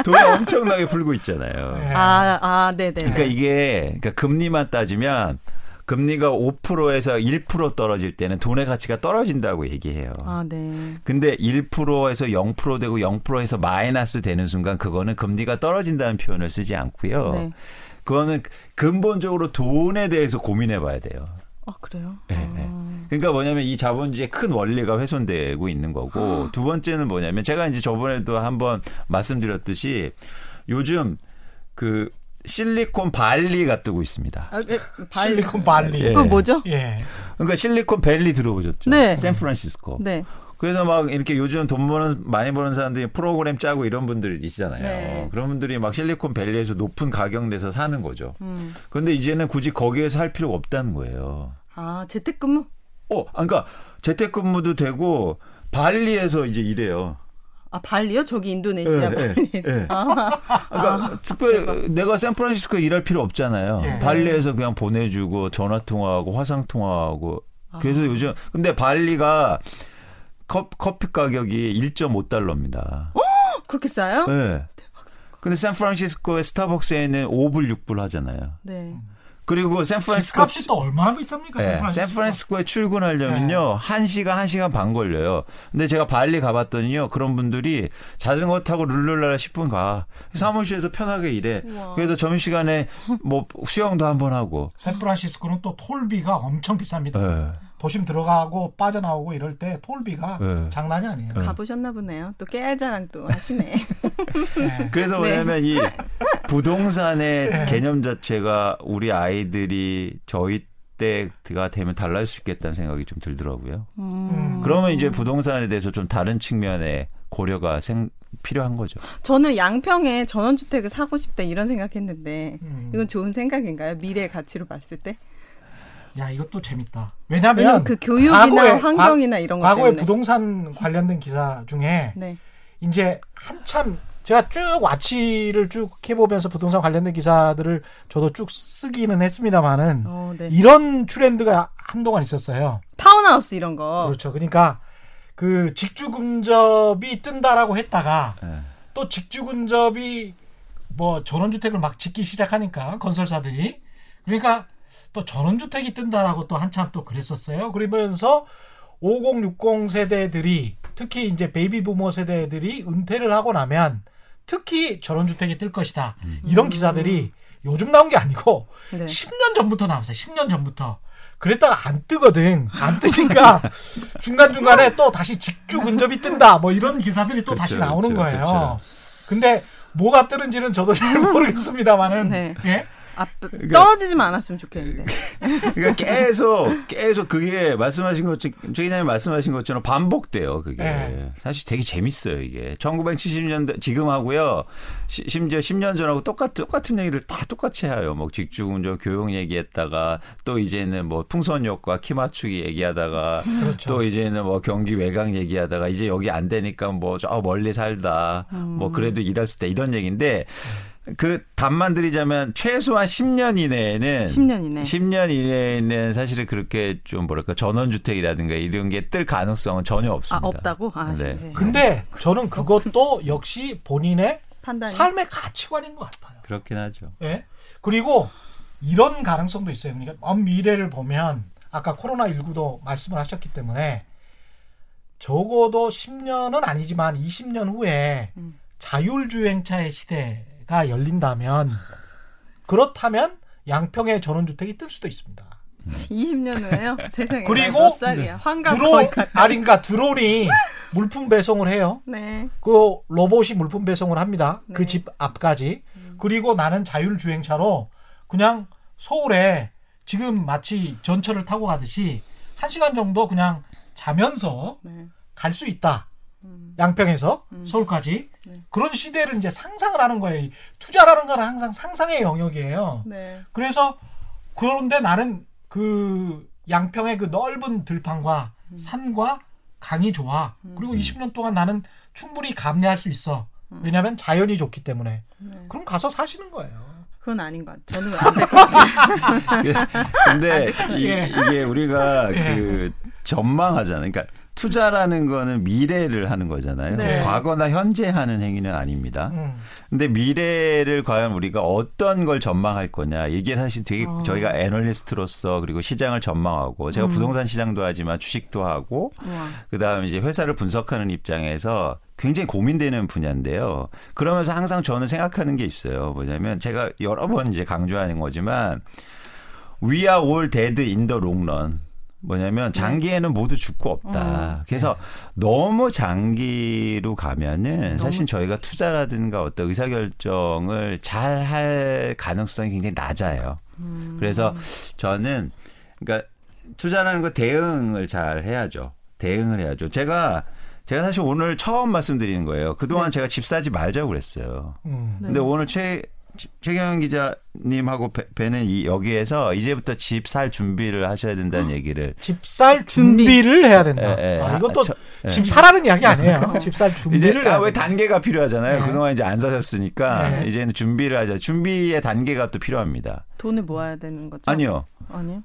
돈이 엄청나게 불고 있잖아요. 예. 아, 아, 네, 네. 그러니까 이게 그러니까 금리만 따지면 금리가 5%에서 1% 떨어질 때는 돈의 가치가 떨어진다고 얘기해요. 아, 네. 근데 1%에서 0% 되고 0%에서 마이너스 되는 순간 그거는 금리가 떨어진다는 표현을 쓰지 않고요. 네. 그거는 근본적으로 돈에 대해서 고민해 봐야 돼요. 아, 그래요? 네, 아. 네. 그러니까 뭐냐면 이 자본주의의 큰 원리가 훼손되고 있는 거고 두 번째는 뭐냐면 제가 이제 저번에도 한번 말씀드렸듯이 요즘 그 실리콘 발리가 뜨고 있습니다. 아, 예, 발- 실리콘 발리. 예. 그거 뭐죠? 예. 그러니까 실리콘 밸리 들어보셨죠? 네. 샌프란시스코. 네. 그래서 막 이렇게 요즘 돈 버는 많이 버는 사람들이 프로그램 짜고 이런 분들 있잖아요. 네. 그런 분들이 막 실리콘 밸리에서 높은 가격 내서 사는 거죠. 음. 그런데 이제는 굳이 거기에서 할 필요가 없다는 거예요. 아, 재택근무? 어, 아, 그러니까 재택근무도 되고 발리에서 이제 일해요. 아, 발리요? 저기 인도네시아 예, 발리. 예, 예. 아, 그러니까 특별히 내가 샌프란시스코에 일할 필요 없잖아요. 예. 발리에서 그냥 보내주고 전화 통화하고 화상 통화하고. 아. 그래서 요즘 근데 발리가 컵, 커피 가격이 1.5달러입니다. 그렇게 싸요? 네. 근데 샌프란시스코의 스타벅스에는 5불 6불 하잖아요. 네. 그리고 샌프란시스코 집값이 또 얼마나 비쌉니까? 네, 샌프란시스코? 샌프란시스코에 출근하려면요, 한 시간, 한 시간 반 걸려요. 근데 제가 발리 가봤더니요, 그런 분들이 자전거 타고 룰루랄라 10분 가. 사무실에서 편하게 일해. 우와. 그래서 점심 시간에 뭐 수영도 한번 하고. 샌프란시스코는 또 톨비가 엄청 비쌉니다. 예. 도심 들어가고 빠져나오고 이럴 때 톨비가 네. 장난이 아니에요. 가보셨나 보네요. 또 깨알 자랑 또 하시네. [LAUGHS] 네. 그래서 네. 뭐냐면 이 부동산의 [LAUGHS] 개념 자체가 우리 아이들이 저희 때가 되면 달라질 수 있겠다는 생각이 좀 들더라고요. 음. 그러면 이제 부동산에 대해서 좀 다른 측면의 고려가 생, 필요한 거죠. 저는 양평에 전원주택을 사고 싶다 이런 생각했는데 음. 이건 좋은 생각인가요? 미래 가치로 봤을 때? 야 이것도 재밌다. 왜냐면 왜냐하면 그 교육이나 과거에- 환경이나 이런 것 과거에 때문에. 부동산 관련된 기사 중에 네. 이제 한참 제가 쭉 와치를 쭉 해보면서 부동산 관련된 기사들을 저도 쭉 쓰기는 했습니다만은 어, 네. 이런 트렌드가 한동안 있었어요. 타운하우스 이런 거. 그렇죠. 그러니까 그 직주 근접이 뜬다라고 했다가 예. 또 직주 근접이 뭐 전원주택을 막 짓기 시작하니까 건설사들이 그러니까 또 전원주택이 뜬다라고 또 한참 또 그랬었어요. 그러면서 5060 세대들이 특히 이제 베이비 부모 세대들이 은퇴를 하고 나면 특히 전원주택이 뜰 것이다. 이런 기사들이 요즘 나온 게 아니고 네. 10년 전부터 나왔어요. 10년 전부터. 그랬다가 안 뜨거든. 안 뜨니까 [LAUGHS] 중간중간에 또 다시 직주 근접이 뜬다. 뭐 이런 기사들이 또 그렇죠, 다시 나오는 그렇죠, 거예요. 그렇죠. 근데 뭐가 뜨는지는 저도 잘 모르겠습니다만은 네. 예? 아, 떨어지지만 않았으면 좋겠는데. [LAUGHS] 그러니까 계속 계속 그게 말씀하신 것처럼 최 기자님 말씀하신 것처럼 반복돼요. 그게 네. 사실 되게 재밌어요. 이게 1970년대 지금 하고요. 시- 심지어 10년 전하고 똑같은 똑같은 얘기를 다 똑같이 해요. 뭐 직주운전 교육 얘기했다가 또 이제는 뭐 풍선효과 키 맞추기 얘기하다가 그렇죠. 또 이제는 뭐 경기 외곽 얘기하다가 이제 여기 안 되니까 뭐 저 멀리 살다 뭐 그래도 일할 수 있다 이런 얘기인데 그 답만 드리자면 최소한 10년 이내에는 10년 이내. 10년 이내에는 사실은 그렇게 좀 뭐랄까 전원주택이라든가 이런 게 뜰 가능성은 전혀 아, 없습니다. 없다고? 아, 네. 네. 근데 저는 그것도 역시 본인의 판단이. 삶의 가치관인 것 같아요. 그렇긴 하죠. 예. 그리고 이런 가능성도 있어요. 그러니까 먼 미래를 보면 아까 코로나 19도 말씀을 하셨기 때문에 적어도 10년은 아니지만 20년 후에 음. 자율주행차의 시대 가 열린다면 그렇다면 양평에 전원주택이 뜰 수도 있습니다. 20년 후에요? [LAUGHS] 세상에. 그리고 살이야? 환갑 드론. 아닌가 드론이 물품 배송을 해요. 네. 그 로봇이 물품 배송을 합니다. 네. 그집 앞까지. 그리고 나는 자율주행차로 그냥 서울에 지금 마치 전철을 타고 가듯이 한 시간 정도 그냥 자면서 네. 갈수 있다. 음. 양평에서 서울까지 네. 그런 시대를 이제 상상을 하는 거예요. 이 투자라는 건 항상 상상의 영역이에요. 네. 그래서 그런데 나는 그 양평의 그 넓은 들판과 음. 산과 강이 좋아. 그리고 20년 동안 나는 충분히 감내할 수 있어. 왜냐하면 자연이 좋기 때문에. 음. 네. 그럼 가서 사시는 거예요. 그건 아닌 것 같아요. 저는 안 될 것 같아요. [LAUGHS] 근데 이, 예. 게 우리가 예. 그 전망하잖아요. 그러니까 투자라는 거는 미래를 하는 거잖아요. 네. 과거나 현재 하는 행위는 아닙니다. 음. 근데 미래를 과연 우리가 어떤 걸 전망할 거냐 이게 사실 되게 어. 저희가 애널리스트로서 그리고 시장을 전망하고 제가 음. 부동산 시장도 하지만 주식도 하고 우와. 그다음에 이제 회사를 분석하는 입장에서 굉장히 고민되는 분야인데요. 그러면서 항상 저는 생각하는 게 있어요. 뭐냐면 제가 여러 번 이제 강조하는 거지만 We are all dead in the long run. 뭐냐면 장기에는 모두 죽고 없다. 그래서 너무 장기로 가면은 사실 저희가 투자라든가 어떤 의사결정을 잘 할 가능성이 굉장히 낮아요. 그래서 저는 그러니까 투자라는 거 대응을 잘 해야죠. 대응을 해야죠. 제가 제가 사실 오늘 처음 말씀드리는 거예요. 그동안 제가 집 사지 말자고 그랬어요. 음. 근데 오늘 최 최경영 기자님하고 뵈- 뵈는 이 여기에서 이제부터 집 살 준비를 하셔야 된다는 얘기를 집 살 준비. 준비를 해야 된다. 예, 예. 아, 이것도 아, 저- 예. 집 사라는 이야기 아니에요. [LAUGHS] 집살 이제 준비를 아, 해야 왜. 단계가 필요하잖아요. 네. 그동안 이제 안 사셨으니까 네. 이제는 준비를 하자. 준비의 단계가 또 필요합니다. 돈을 모아야 되는 거죠? 아니요. 아니요.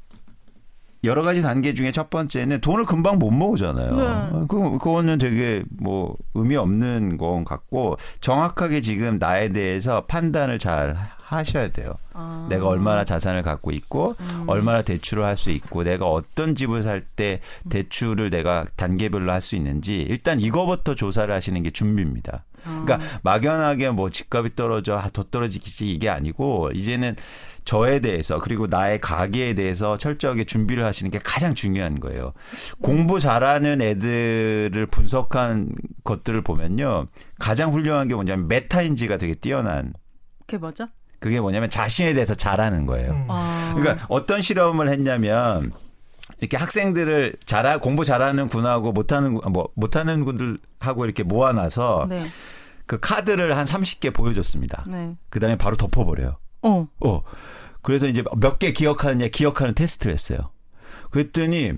여러 가지 단계 중에 첫 번째는 돈을 금방 못 모으잖아요. 네. 그, 그거는 되게 뭐 의미 없는 건 같고 정확하게 지금 나에 대해서 판단을 잘 하셔야 돼요. 아. 내가 얼마나 자산을 갖고 있고 얼마나 대출을 할 수 있고 내가 어떤 집을 살 때 대출을 내가 단계별로 할 수 있는지 일단 이거부터 조사를 하시는 게 준비입니다. 그러니까 막연하게 뭐 집값이 떨어져 아, 더 떨어지겠지 이게 아니고 이제는 저에 대해서 그리고 나의 가계에 대해서 철저하게 준비를 하시는 게 가장 중요한 거예요. 공부 잘하는 애들을 분석한 것들을 보면요. 가장 훌륭한 게 뭐냐면 메타인지가 되게 뛰어난 그게 뭐죠? 그게 뭐냐면 자신에 대해서 잘하는 거예요. 음. 아. 그러니까 어떤 실험을 했냐면 이렇게 학생들을 잘 공부 잘하는 군하고 못하는 군- 뭐 못하는 군들하고 이렇게 모아놔서 네. 그 카드를 한 30개 보여줬습니다. 네. 그다음에 바로 덮어버려요. 어. 어. 그래서 이제 몇 개 기억하느냐 기억하는 테스트를 했어요. 그랬더니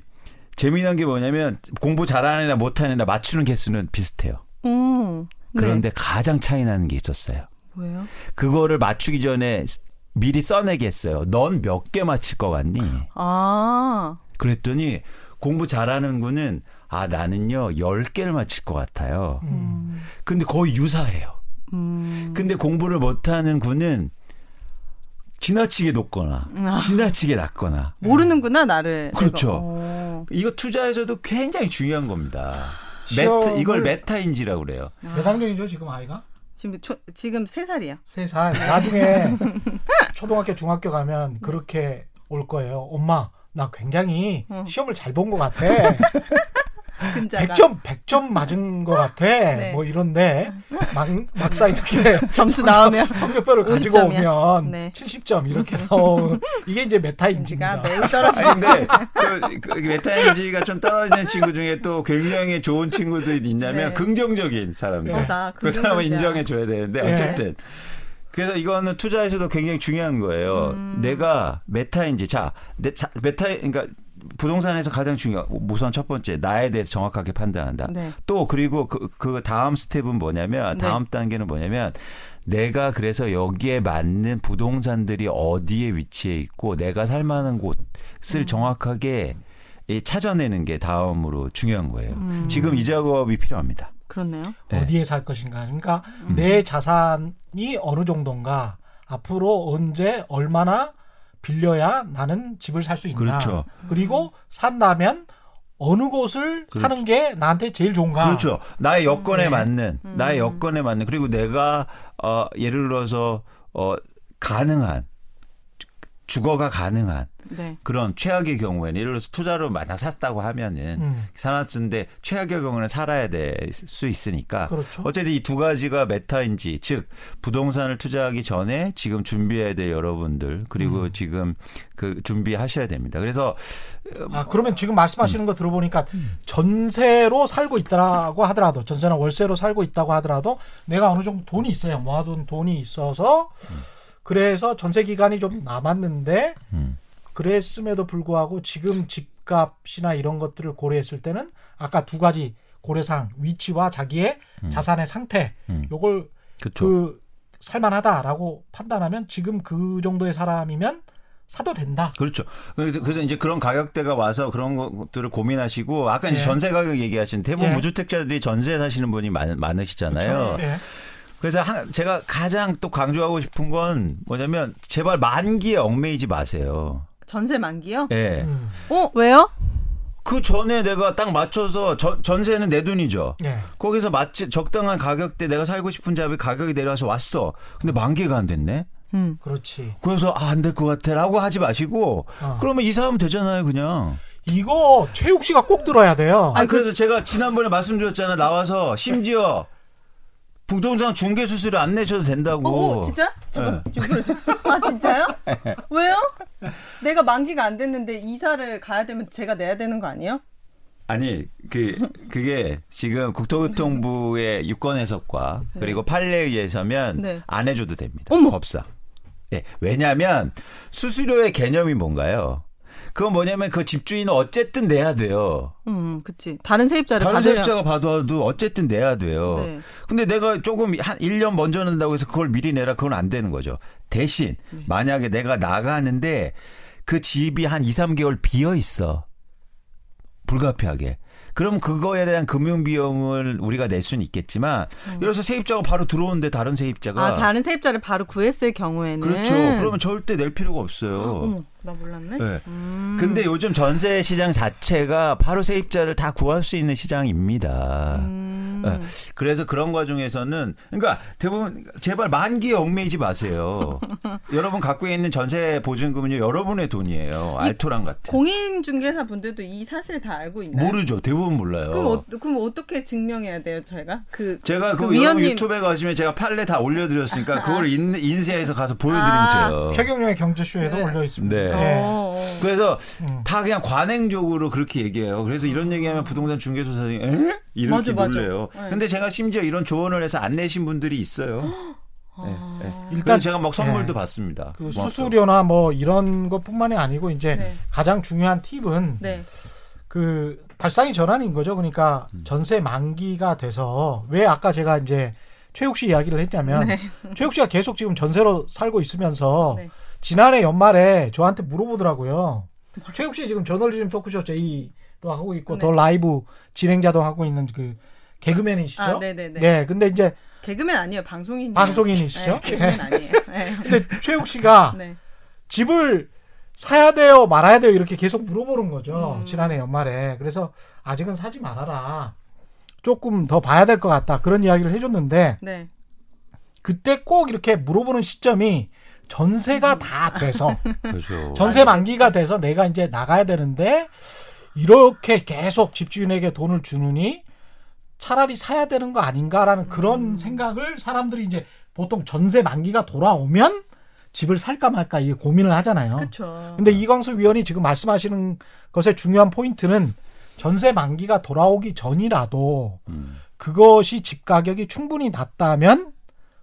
재미난 게 뭐냐면 공부 잘하는 애나 못하는 애나 맞추는 개수는 비슷해요. 음. 네. 그런데 가장 차이 나는 게 있었어요. 뭐예요? 그거를 맞추기 전에 미리 써내게 했어요. 넌 몇 개 맞힐 것 같니? 아. 그랬더니 공부 잘하는 군은 아 나는요 10개를 맞힐 것 같아요. 음. 근데 거의 유사해요. 음. 근데 공부를 못하는 군은 지나치게 높거나 아. 지나치게 낮거나 모르는구나 나를. 그렇죠. 어. 이거 투자에서도 굉장히 중요한 겁니다. 메타, 이걸 메타인지라고 그래요. 몇 학년이죠 지금 아이가? 지금 초, 지금 세 살이야. 세 살. 나중에 [LAUGHS] 초등학교 중학교 가면 그렇게 올 거예요. 엄마 나 굉장히 어. 시험을 잘 본 것 같아. [LAUGHS] 근자가 100점 100점 맞은 것 같아. 네. 뭐 이런데 막 막상 이렇게 [LAUGHS] 점수 [LAUGHS] 나오면 성적표를 가지고 50 점이야. 오면 네. 70점 이렇게 나온 이게 이제 메타인지가 매우 아니 떨어지는 근데 그, 그 메타인지가 좀 떨어지는 친구 중에 또 굉장히 좋은 친구들이 있냐면 네. 긍정적인 사람들. 어, 나그 사람은 긍정적이야. 인정해 줘야 되는데 네. 어쨌든 그래서 이거는 투자에서도 굉장히 중요한 거예요. 음. 내가 메타인지 자, 내 자, 메타 그러니까 부동산에서 가장 중요한 우선 첫 번째 나에 대해서 정확하게 판단한다. 네. 또 그리고 그, 그 다음 스텝은 뭐냐면 네. 다음 단계는 뭐냐면 내가 그래서 여기에 맞는 부동산들이 어디에 위치해 있고 내가 살 만한 곳을 음. 정확하게 이 찾아내는 게 다음으로 중요한 거예요. 음. 지금 이 작업이 필요합니다. 그렇네요. 네. 어디에 살 것인가. 그러니까 음. 내 자산이 어느 정도인가. 앞으로 언제 얼마나 빌려야 나는 집을 살 수 있나. 그렇죠. 그리고 산다면 어느 곳을 그렇죠. 사는 게 나한테 제일 좋은가. 그렇죠. 나의 여건에 네. 맞는 음. 나의 여건에 맞는 그리고 내가 어 예를 들어서 어 가능한 주- 주거가 가능한 네. 그런 최악의 경우에는 예를 들어서 투자로 만약 샀다고 하면은 음. 살았는데 최악의 경우는 살아야 될 수 있으니까 그렇죠. 어쨌든 이 두 가지가 메타인지 즉 부동산을 투자하기 전에 지금 준비해야 될 여러분들 그리고 음. 지금 그 준비하셔야 됩니다. 그래서 아, 그러면 지금 말씀하시는 음. 거 들어보니까 전세로 살고 있다고 하더라도 전세나 월세로 살고 있다고 하더라도 내가 어느 정도 돈이 있어요. 모아둔 돈이 있어서 그래서 전세 기간이 좀 남았는데 음. 그랬음에도 불구하고 지금 집값이나 이런 것들을 고려했을 때는 아까 두 가지 고려상 위치와 자기의 자산의 상태 음. 요걸 그렇죠. 그 살만하다라고 판단하면 지금 그 정도의 사람이면 사도 된다. 그렇죠. 그래서, 그래서 이제 그런 가격대가 와서 그런 것들을 고민하시고 아까 이제 예. 전세 가격 얘기하신 대부분 예. 무주택자들이 전세 사시는 분이 많, 많으시잖아요. 예. 그래서 한- 제가 가장 또 강조하고 싶은 건 뭐냐면 제발 만기에 얽매이지 마세요. 전세 만기요? 예. 음. 어 왜요? 그 전에 내가 딱 맞춰서 전, 전세는 내 돈이죠. 예. 거기서 마치 적당한 가격대 내가 살고 싶은 집이 가격이 내려와서 왔어. 근데 만기가 안 됐네. 음. 그렇지. 그래서 아, 안 될 것 같아라고 하지 마시고 어. 그러면 이사하면 되잖아요, 그냥. 이거 최욱 씨가 꼭 들어야 돼요. 아니 그래서 제가 지난번에 말씀드렸잖아 나와서 심지어 부동산 중개 수수료 안 내셔도 된다고. 어, 어 진짜? 잠깐 네. 아 진짜요? [LAUGHS] 왜요? 내가 만기가 안 됐는데 이사를 가야 되면 제가 내야 되는 거 아니에요? 아니 그 그게 지금 국토교통부의 [LAUGHS] 유권 해석과 그리고 판례에 의해서면 네. 안 해줘도 됩니다. 어머. 법상. 예. 왜냐하면 수수료의 개념이 뭔가요? 그건 뭐냐면 그 집주인은 어쨌든 내야 돼요. 음, 그치. 다른 세입자를 다른 받으려. 세입자가 받아도 어쨌든 내야 돼요. 네. 근데 내가 조금 한 1년 먼저 낸다고 해서 그걸 미리 내라 그건 안 되는 거죠. 대신 네. 만약에 내가 나가는데 그 집이 한 2, 3개월 비어 있어. 불가피하게. 그럼 그거에 대한 금융 비용을 우리가 낼 수는 있겠지만 그래서 세입자가 바로 들어오는데 다른 세입자가 음. 아, 다른 세입자를 바로 구했을 경우에는. 그렇죠. 그러면 절대 낼 필요가 없어요. 어머, 나 몰랐네. 네. 음. 근데 요즘 전세 시장 자체가 바로 세입자를 다 구할 수 있는 시장입니다. 음. 네. 그래서 그런 과정에서는 그러니까 대부분 제발 만기에 얽매이지 마세요. [LAUGHS] 여러분 갖고 있는 전세 보증금은요 여러분의 돈이에요. 알토란 같은. 공인중개사 분들도 이 사실 다 알고 있나요? 모르죠. 대부분 몰라요. 그럼, 어, 그럼 어떻게 증명해야 돼요, 저희가? 그, 제가 그, 그 여러분 위원님- 유튜브에 가시면 제가 판례 다 올려드렸으니까 [LAUGHS] 그걸 인, 인쇄해서 가서 보여드리면 아. 돼요. 최경영의 경제쇼에도 네. 올려 있습니다. 네. 어. 그래서 음. 다 그냥 관행적으로 그렇게 얘기해요. 그래서 이런 얘기하면 부동산 중개소사들이 에? 이렇게 맞아, 맞아. 놀래요. 네. 근데 제가 심지어 이런 조언을 해서 안 내신 분들이 있어요. [GASPS] 네, 네. 아. 일단 제가 막 선물도 네. 받습니다. 그 수수료나 뭐 이런 것뿐만이 아니고 이제 네. 가장 중요한 팁은 네. 그 발상이 전환인 거죠. 그러니까 음. 전세 만기가 돼서 왜 아까 제가 이제 최욱 씨 이야기를 했냐면 네. 최욱 씨가 계속 지금 전세로 살고 있으면서 지난해 연말에 저한테 물어보더라고요. 최욱 씨 지금 저널리즘 토크쇼 제이 또 하고 있고 네. 더 라이브 진행자도 하고 있는 그 개그맨이시죠? 아, 네네네. 네, 근데 이제 개그맨 아니에요, 방송인. 방송인이시죠? 네, 예. 개그맨 아니에요. 네. [LAUGHS] 근데 최욱 씨가 [LAUGHS] 네. 집을 사야 돼요, 말아야 돼요 이렇게 계속 물어보는 거죠. 음. 지난해 연말에 그래서 아직은 사지 말아라. 조금 더 봐야 될 것 같다 그런 이야기를 해줬는데 네. 그때 꼭 이렇게 물어보는 시점이 전세가 음. 다 돼서 그렇죠. 전세 만기가 네. 돼서 내가 이제 나가야 되는데 이렇게 계속 집주인에게 돈을 주느니 차라리 사야 되는 거 아닌가라는 그런 생각을 사람들이 이제 보통 전세 만기가 돌아오면 집을 살까 말까 이게 고민을 하잖아요. 그렇죠. 근데 이광수 위원이 지금 말씀하시는 것의 중요한 포인트는 전세 만기가 돌아오기 전이라도 음. 그것이 집 가격이 충분히 낮다면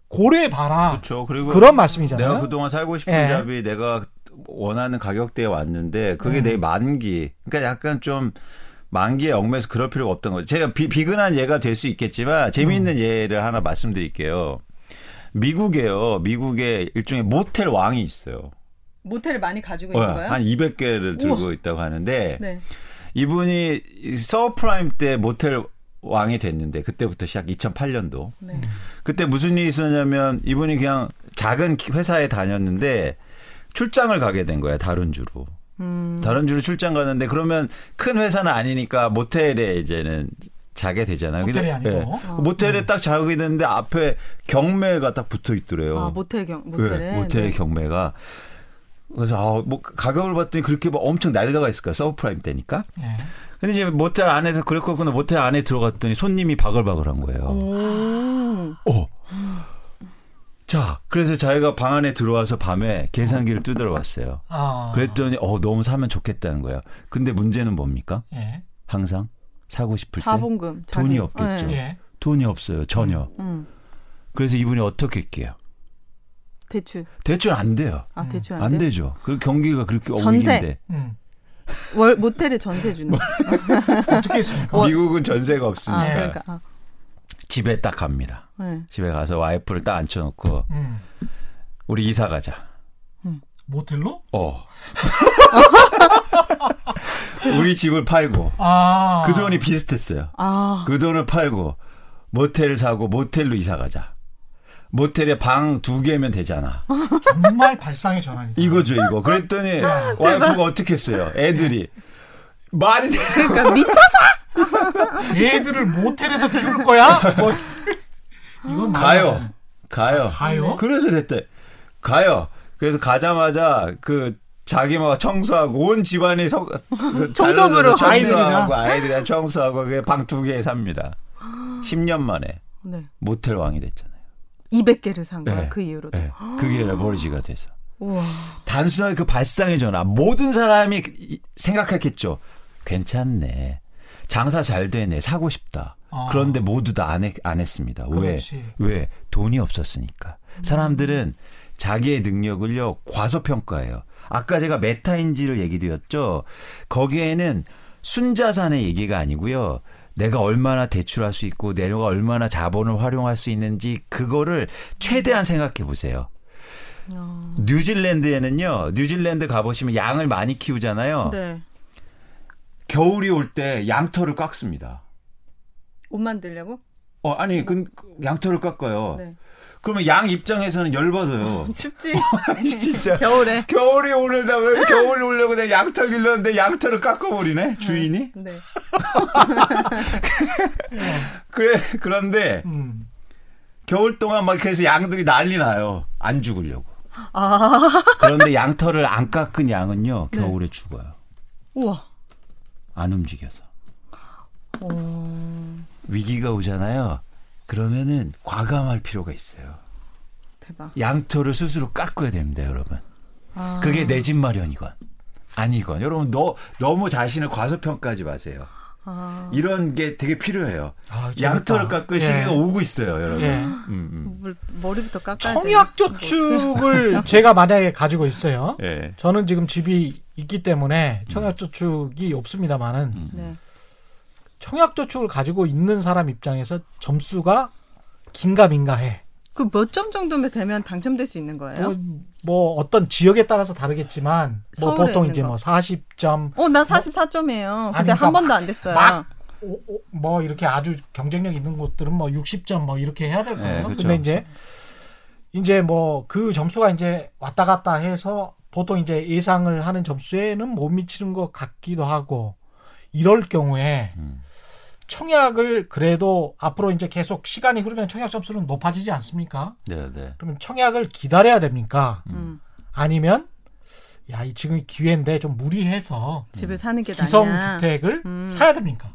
고려해 봐라. 그렇죠. 그리고 그런 말씀이잖아요. 내가 그동안 살고 싶은 예. 잡이 내가 원하는 가격대에 왔는데 그게 음. 내 만기. 그러니까 약간 좀 만기에 얽매서 그럴 필요가 없던 거죠. 제가 비, 비근한 예가 될 수 있겠지만 음. 재미있는 예를 하나 말씀드릴게요. 미국에요. 미국에 일종의 모텔 왕이 있어요. 모텔을 많이 가지고 어, 있는 거예요? 한 200개를 들고 우와. 있다고 하는데 네. 이분이 이 서브프라임 때 모텔 왕이 됐는데 그때부터 시작 2008년도. 네. 그때 무슨 일이 있었냐면 이분이 그냥 작은 기- 회사에 다녔는데 출장을 가게 된 거야 다른 주로. 음. 다른 주로 출장 가는데 그러면 큰 회사는 아니니까 모텔에 이제는 자게 되잖아요. 모텔이 근데, 아니고. 예. 모텔에 딱 자게 되는데 앞에 경매가 딱 붙어 있더래요. 아, 모텔 경 모텔에. 네, 모텔의 네. 경매가. 그래서 아, 뭐 가격을 봤더니 그렇게 뭐 엄청 날려가 있을 거야. 서브프라임 때니까. 예. 근데 이제 모텔 안에서 그랬거나 모텔 안에 들어갔더니 손님이 바글바글한 거예요. 오. 어. 자, 그래서 자기가 방 안에 들어와서 밤에 계산기를 두드려 봤어요. 아. 그랬더니 어 너무 사면 좋겠다는 거예요. 근데 문제는 뭡니까? 예. 항상 사고 싶을 때 자본금. 자기- 돈이 없겠죠. 네. 예. 돈이 없어요. 전혀. 음. 그래서 이분이 어떻게 할게요? 대출. 대출 안 돼요. 아, 대출 안, 안 돼? 되죠. 그 경기가 그렇게 전세. 어기인데 음. 월 모텔에 전세 주는. 어떻게 했습니까? 미국은 전세가 없으니까 아, 그러니까. 아, 집에 딱 갑니다. 네. 집에 가서 와이프를 딱 앉혀놓고 음. 우리 이사 가자. 모텔로? 어. [LAUGHS] 우리 집을 팔고 아. 그 돈이 비슷했어요. 아, 그 돈을 팔고 모텔을 사고 모텔로 이사 가자. 모텔에 방 두 개면 되잖아. 정말 발상의 전환이다. 이거죠, 이거. 그랬더니 와이프가 어떻게 했어요? 애들이 말이 돼. 그러니까 미쳐서. [LAUGHS] 얘들을 모텔에서 키울 거야? 뭐. 이건 가요. 가요. 가요? 그래서 됐대. 가요. 그래서 가자마자 그 자기 막 청소하고 온 집안이 성, 그 [LAUGHS] 청소부로. 청소하고 아이들이랑 청소하고 방두 개 삽니다. [GASPS] 10년 만에 네. 모텔 왕이 됐잖아요. 200개를 산 거야. 네. 그 이후로도. 네. 그게 레버리지가 돼서. 우와. 단순하게 그 발상의 전환. 모든 사람이 이- 생각했겠죠. 괜찮네. 장사 잘 되네. 사고 싶다. 아. 그런데 모두 다 안 안 했습니다. 왜? 그렇지. 왜? 돈이 없었으니까. 사람들은 자기의 능력을요, 과소평가해요. 아까 제가 메타인지를 얘기 드렸죠. 거기에는 순자산의 얘기가 아니고요. 내가 얼마나 대출할 수 있고 내가 얼마나 자본을 활용할 수 있는지 그거를 최대한 생각해 보세요. 뉴질랜드에는요. 뉴질랜드 가보시면 양을 많이 키우잖아요. 네. 겨울이 올 때 양털을 깎습니다. 옷 만들려고? 어 아니 그 양털을 깎아요. 네. 그러면 양 입장에서는 열받아요. 춥지. [LAUGHS] 진짜. 겨울에. 겨울이 오려다 왜 겨울이 [LAUGHS] 오려고 내가 양털 길렀는데 양털을 깎아버리네 주인이. 네. [LAUGHS] 그래 그런데 음. 겨울 동안 막 그래서 양들이 난리 나요. 안 죽으려고. 아. 그런데 양털을 안 깎은 양은요 네. 겨울에 죽어요. 우와. 안 움직여서. 어, 위기가 오잖아요. 그러면은 과감할 필요가 있어요. 대박. 양털을 스스로 깎아야 됩니다, 여러분. 아. 그게 내 집 마련이건 아니건 여러분 너 너무 자신을 과소평가하지 마세요. 아. 이런 게 되게 필요해요. 아. 양털을 깎을 예. 시기가 오고 있어요, 여러분. 예. 음, 음. 물- 머리부터 깎아야 청약 저축을 [LAUGHS] 제가 만약에 가지고 있어요. 예. 저는 지금 집이 있기 때문에 청약 저축이 없습니다만은 음. 네. 청약 저축을 가지고 있는 사람 입장에서 점수가 긴가민가해. 그 몇 점 정도면 되면 당첨될 수 있는 거예요? 뭐, 뭐 어떤 지역에 따라서 다르겠지만 뭐 서울에 보통 이제 거. 뭐 40점 어, 나 44점이에요. 근데 아니, 그러니까 한 번도 안 됐어요. 막 오- 오- 뭐 이렇게 아주 경쟁력 있는 곳들은 뭐 60점 뭐 이렇게 해야 될 거예요. 네, 그렇죠. 근데 이제 이제 뭐 그 점수가 이제 왔다 갔다 해서 보통 이제 예상을 하는 점수에는 못 미치는 것 같기도 하고 이럴 경우에 음. 청약을 그래도 앞으로 이제 계속 시간이 흐르면 청약 점수는 높아지지 않습니까? 네, 네. 그러면 청약을 기다려야 됩니까? 음. 아니면 야, 이 지금 기회인데 좀 무리해서 집을 사는 게 나냐. 기성 주택을 음. 사야 됩니까?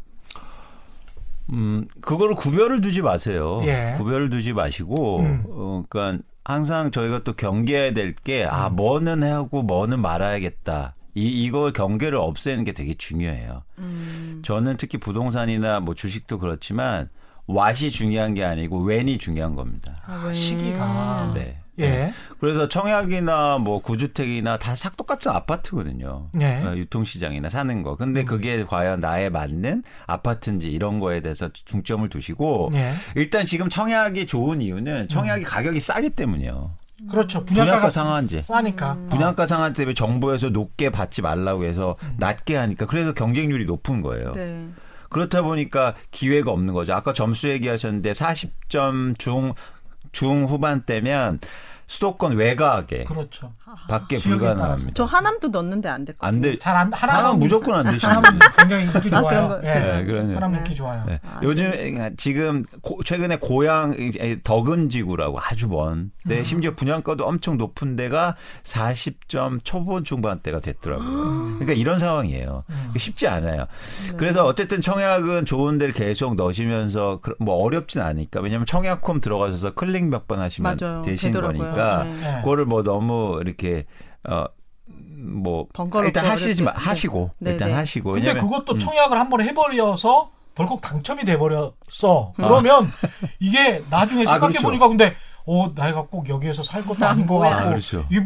음, 그거를 구별을 두지 마세요. 예. 구별을 두지 마시고, 음. 어, 그러니까 항상 저희가 또 경계해야 될 게, 아, 뭐는 하고 뭐는 말아야겠다. 이, 이거 경계를 없애는 게 되게 중요해요. 음. 저는 특히 부동산이나 뭐 주식도 그렇지만, 왓이 중요한 게 아니고, 웬이 중요한 겁니다. 아, 왜? 시기가. 네. 예. 그래서 청약이나 뭐 구주택이나 다싹 똑같은 아파트거든요. 네. 어, 유통시장이나 사는 거. 근데 그게 과연 나에 맞는 아파트인지 이런 거에 대해서 중점을 두시고 예. 일단 지금 청약이 좋은 이유는 청약이 가격이 싸기 때문이에요. 그렇죠. 분양가 분양가가 상한제. 싸니까. 분양가 상한 때문에 정부에서 높게 받지 말라고 해서 낮게 하니까 그래서 경쟁률이 높은 거예요. 네. 그렇다 보니까 기회가 없는 거죠. 아까 점수 얘기하셨는데 40점 중 중후반대면 수도권 외곽에 그렇죠. 밖에 불가능합니다. 저 하남도 넣는데 안 됐거든요. 안 돼. 잘안 하나는 하나는 무조건 안 되시는 거예요. 굉장히 인기 아, 좋아요. 그런 거 예. 네, 그러네요. 하나는 인기 좋아요. 네. 아, 요즘 지금 고- 최근에 고양 덕은 지구라고 아주 먼. 네, 심지어 분양가도 엄청 높은 데가 40점 초반 중반대가 됐더라고요. 그러니까 이런 상황이에요. 쉽지 않아요. 그래서 어쨌든 청약은 좋은 데를 계속 넣으시면서 그- 뭐 어렵진 않으니까 왜냐하면 청약홈 들어가셔서 클릭 몇 번 하시면 맞아요. 되신 되더라고요. 거니까 네. 네. 그거를 뭐 너무 이렇게 어뭐 번거롭게 일단 하시지 마 어렵게. 네. 하시고 네, 일단 네. 하시고 근데 왜냐면 그것도 청약을 한번 해버려서 덜컥 당첨이 돼버렸어. 그러면 이게 나중에 아, 생각해 그렇죠. 보니까 근데 어 내가 꼭 여기에서 살 것도 난 아닌 것. 같고 아, 그렇죠. 이,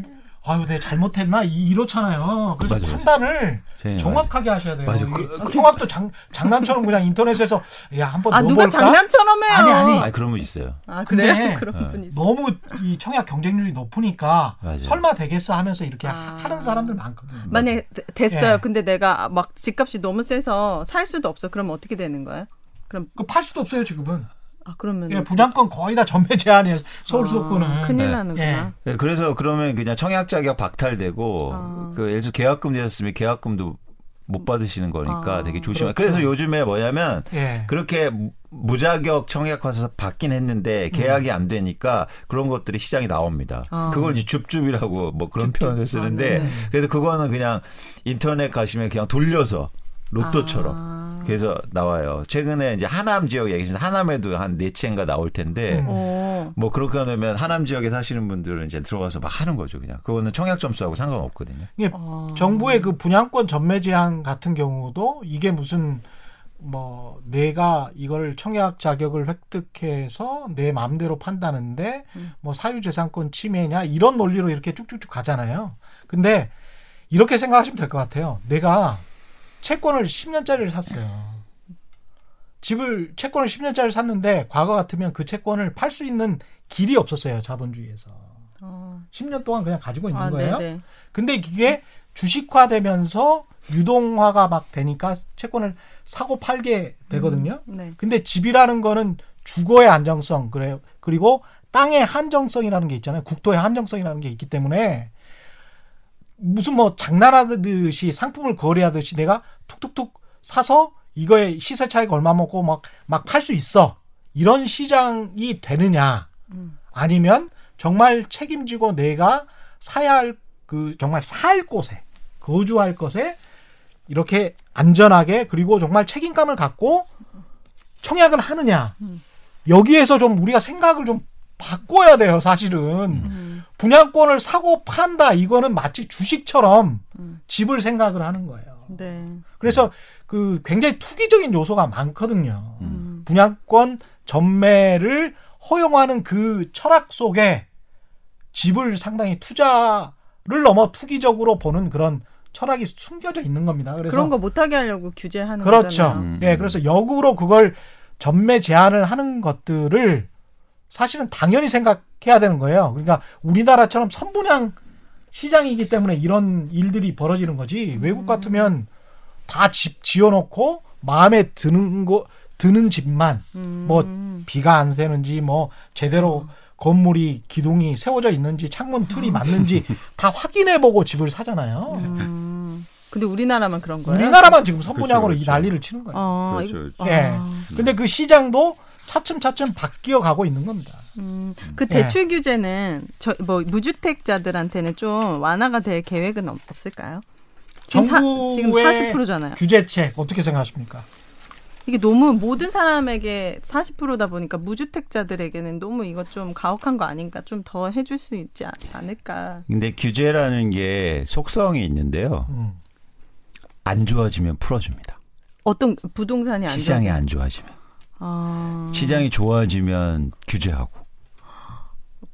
아유 내가 잘못했나 이, 이렇잖아요. 그래서 맞아요. 판단을 네, 정확하게 하셔야 돼요. 맞아요. 이 그- 청약도 장, 장난처럼 그냥 인터넷에서 야 한번 아 누가 넣어볼까? 장난처럼 해요. 아니, 아니. 아니 그런 분 있어요. 아 그래요? 근데 [LAUGHS] 그런 분 있어. 너무 이 청약 경쟁률이 높으니까 맞아요. 설마 되겠어 하면서 이렇게 아. 하는 사람들 많거든요. 만약에 되- 됐어요. 예. 근데 내가 막 집값이 너무 세서 살 수도 없어. 그러면 어떻게 되는 거예요? 그럼 그 팔 수도 없어요 지금은. 아 그러면 예, 분양권 거의 다 전매 제한이에요. 서울 수도권은. 아, 큰일 네. 나는구나. 네, 그래서 그러면 그냥 청약 자격 박탈되고 아. 그 예를 들어 계약금 내셨으면 계약금도 못 받으시는 거니까 아, 되게 조심해. 그렇죠. 그래서 요즘에 뭐냐면 예. 그렇게 무- 무자격 청약 와서 받긴 했는데 계약이 안 되니까 그런 것들이 시장에 나옵니다. 아. 그걸 이제 줍줍이라고 뭐 그런 표현을 쓰는데 아, 네. 그래서 그거는 그냥 인터넷 가시면 그냥 돌려서 로또처럼 아. 그래서 나와요. 최근에 이제 하남 지역 얘기하신 하남에도 한 네 채인가 나올 텐데 음. 어. 뭐 그렇게 하면 하남 지역에 사시는 분들은 이제 들어가서 막 하는 거죠, 그냥. 그거는 청약 점수하고 상관없거든요. 이게 어. 정부의 그 분양권 전매 제한 같은 경우도 이게 무슨 뭐 내가 이걸 청약 자격을 획득해서 내 마음대로 판다는데 음. 뭐 사유재산권 침해냐 이런 논리로 이렇게 쭉쭉쭉 가잖아요. 근데 이렇게 생각하시면 될 것 같아요. 내가 채권을 10년짜리를 샀어요. 집을 채권을 10년짜리를 샀는데 과거 같으면 그 채권을 팔 수 있는 길이 없었어요. 자본주의에서. 어. 10년 동안 그냥 가지고 있는 아, 거예요. 네네. 근데 이게 주식화되면서 유동화가 막 되니까 채권을 사고 팔게 되거든요. 네. 근데 집이라는 거는 주거의 안정성 그래요. 그리고 땅의 한정성이라는 게 있잖아요. 국토의 한정성이라는 게 있기 때문에 무슨 뭐 장난하듯이 상품을 거래하듯이 내가 툭툭툭 사서 이거의 시세 차이가 얼마 먹고 막 막 팔 수 있어. 이런 시장이 되느냐? 아니면 정말 책임지고 내가 사야 할 그 정말 살 곳에 거주할 것에 이렇게 안전하게 그리고 정말 책임감을 갖고 청약을 하느냐 여기에서 좀 우리가 생각을 좀 바꿔야 돼요 사실은 음. 분양권을 사고 판다 이거는 마치 주식처럼 집을 생각을 하는 거예요 네. 그래서 그 굉장히 투기적인 요소가 많거든요 음. 분양권 전매를 허용하는 그 철학 속에 집을 상당히 투자를 넘어 투기적으로 보는 그런 철학이 숨겨져 있는 겁니다. 그래서 그런 거 못하게 하려고 규제하는 그렇죠. 거잖아요. 음. 예, 그래서 역으로 그걸 전매 제한을 하는 것들을 사실은 당연히 생각해야 되는 거예요. 그러니까 우리나라처럼 선분양 시장이기 때문에 이런 일들이 벌어지는 거지. 외국 같으면 다 집 지어놓고 마음에 드는 거 드는 집만 뭐 비가 안 새는지 뭐 제대로 건물이 기둥이 세워져 있는지 창문 틀이 맞는지 [LAUGHS] 다 확인해 보고 집을 사잖아요. 음. 근데 우리나라만 그런 거예요? 우리나라만 지금 선분양으로 그렇죠, 이 그렇죠. 난리를 치는 거예요. 어, 그렇죠, 그렇죠. 예. 아, 근데 그 시장도 차츰차츰 바뀌어 가고 있는 겁니다. 음, 그 예. 대출 규제는 저 뭐 무주택자들한테는 좀 완화가 될 계획은 없, 없을까요? 지금, 사, 정부의 지금 40%잖아요. 규제책 어떻게 생각하십니까? 이게 너무 모든 사람에게 40%다 보니까 무주택자들에게는 너무 이거 좀 가혹한 거 아닌가? 좀 더 해줄 수 있지 않- 않을까? 근데 규제라는 게 속성이 있는데요. 음. 안 좋아지면 풀어줍니다. 어떤 부동산이 안 시장이 좋아지면? 안 좋아지면. 아, 시장이 좋아지면 규제하고.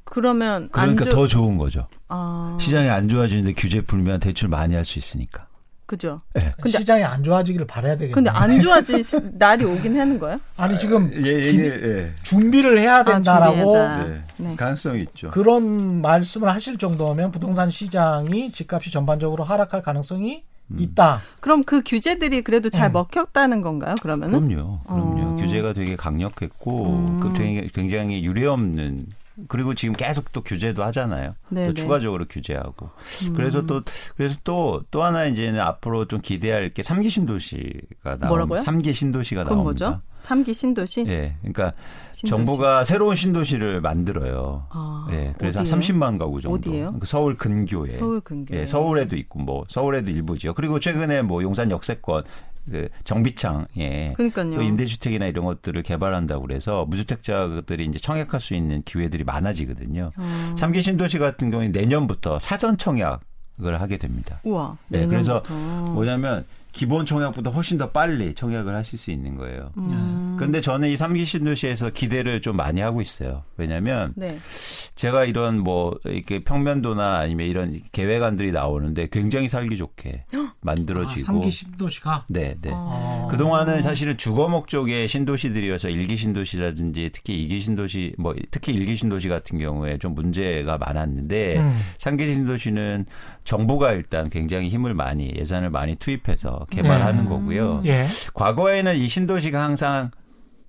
그러면 그러니까 안 좋- 더 좋은 거죠. 아, 시장이 안 좋아지는데 규제 풀면 대출 많이 할 수 있으니까. 그죠? 네. 근데- 시장이 안 좋아지기를 바라야 되겠네. 근데 안 좋아질 시- 날이 오긴 하는 거예요? 아니 지금 예, 예, 예. 준비를 해야 된다라고 준비하자. 네. 네. 가능성이 있죠. 그런 말씀을 하실 정도면 부동산 시장이 집값이 전반적으로 하락할 가능성이 있다. 그럼 그 규제들이 그래도 잘 음. 먹혔다는 건가요? 그러면은? 그럼요. 그럼요. 어. 규제가 되게 강력했고 음. 그 되게 굉장히 유례 없는 그리고 지금 계속 또 규제도 하잖아요. 네네. 또 추가적으로 규제하고. 음. 그래서 또 그래서 또또 하나 이제는 앞으로 좀 기대할 게 삼기 신도시가 나옵니다. 뭐라고요? 삼기 신도시가 그건 나옵니다. 뭐죠? 삼기 신도시? 예. 그러니까 신도시. 정부가 새로운 신도시를 만들어요. 아, 예. 그래서 어디예요? 한 30만 가구 정도. 어디예요? 그러니까 서울 근교에. 서울 근교. 예, 서울에도 있고 뭐 서울에도 일부죠. 그리고 최근에 뭐 용산 역세권 그 정비창에 그러니까요. 또 임대주택이나 이런 것들을 개발한다고 그래서 무주택자들이 이제 청약할 수 있는 기회들이 많아지거든요. 어. 삼기 신도시 같은 경우는 내년부터 사전 청약 을 하게 됩니다. 우와. 네, 그래서 내년부터. 뭐냐면 기본 청약보다 훨씬 더 빨리 청약을 하실 수 있는 거예요. 음. 그런데 저는 이 삼기 신도시에서 기대를 좀 많이 하고 있어요. 왜냐하면 네. 제가 이런 뭐 이렇게 평면도나 아니면 이런 계획안들이 나오는데 굉장히 살기 좋게 만들어지고 아, 3기 신도시가 네, 네. 어. 그동안은 사실은 주거 목적의 신도시들이어서 일기 신도시라든지 특히 이기 신도시 뭐 특히 일기 신도시 같은 경우에 좀 문제가 많았는데 음. 상기 신도시는 정부가 일단 굉장히 힘을 많이 예산을 많이 투입해서 개발하는 네. 거고요. 예. 과거에는 이 신도시가 항상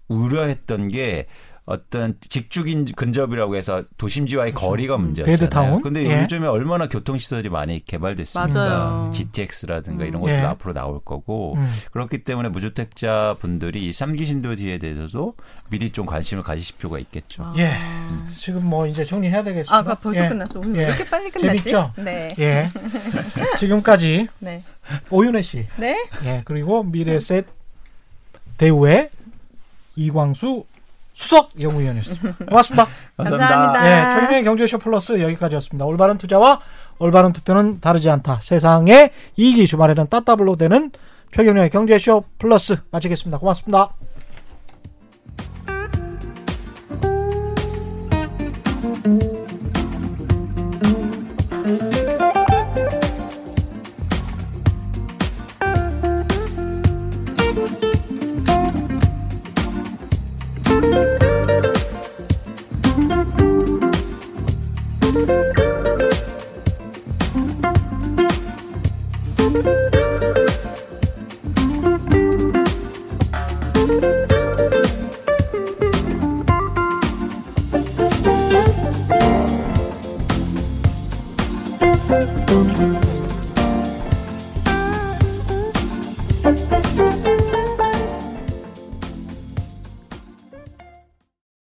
우려했던 게 어떤 직주긴 근접이라고 해서 도심지와의 거리가 문제였잖아요. 그렇죠. 베드타운? 근데 예. 요즘에 얼마나 교통시설이 많이 개발됐습니까? 맞아요. GTX라든가 음. 이런 것도 예. 앞으로 나올 거고 음. 그렇기 때문에 무주택자 분들이 이 3기 신도시에 대해서도 미리 좀 관심을 가지실 필요가 있겠죠. 예. 지금 뭐 이제 정리해야 되겠습니다. 아, 그 벌써 예. 끝났어. 오늘 예. 왜 이렇게 빨리 끝났지? 재밌죠? 네. 예. 지금까지 [LAUGHS] 네. 오윤혜 씨, 네. 예, 그리고 미래셋 대우의 이광수 수석 연구위원이었습니다. [LAUGHS] 고맙습니다. 감사합니다. 예, 최경영의 경제쇼 플러스 여기까지였습니다. 올바른 투자와 올바른 투표는 다르지 않다. 세상의 이익이 주말에는 따따블로 되는 최경영의 경제쇼 플러스 마치겠습니다. 고맙습니다.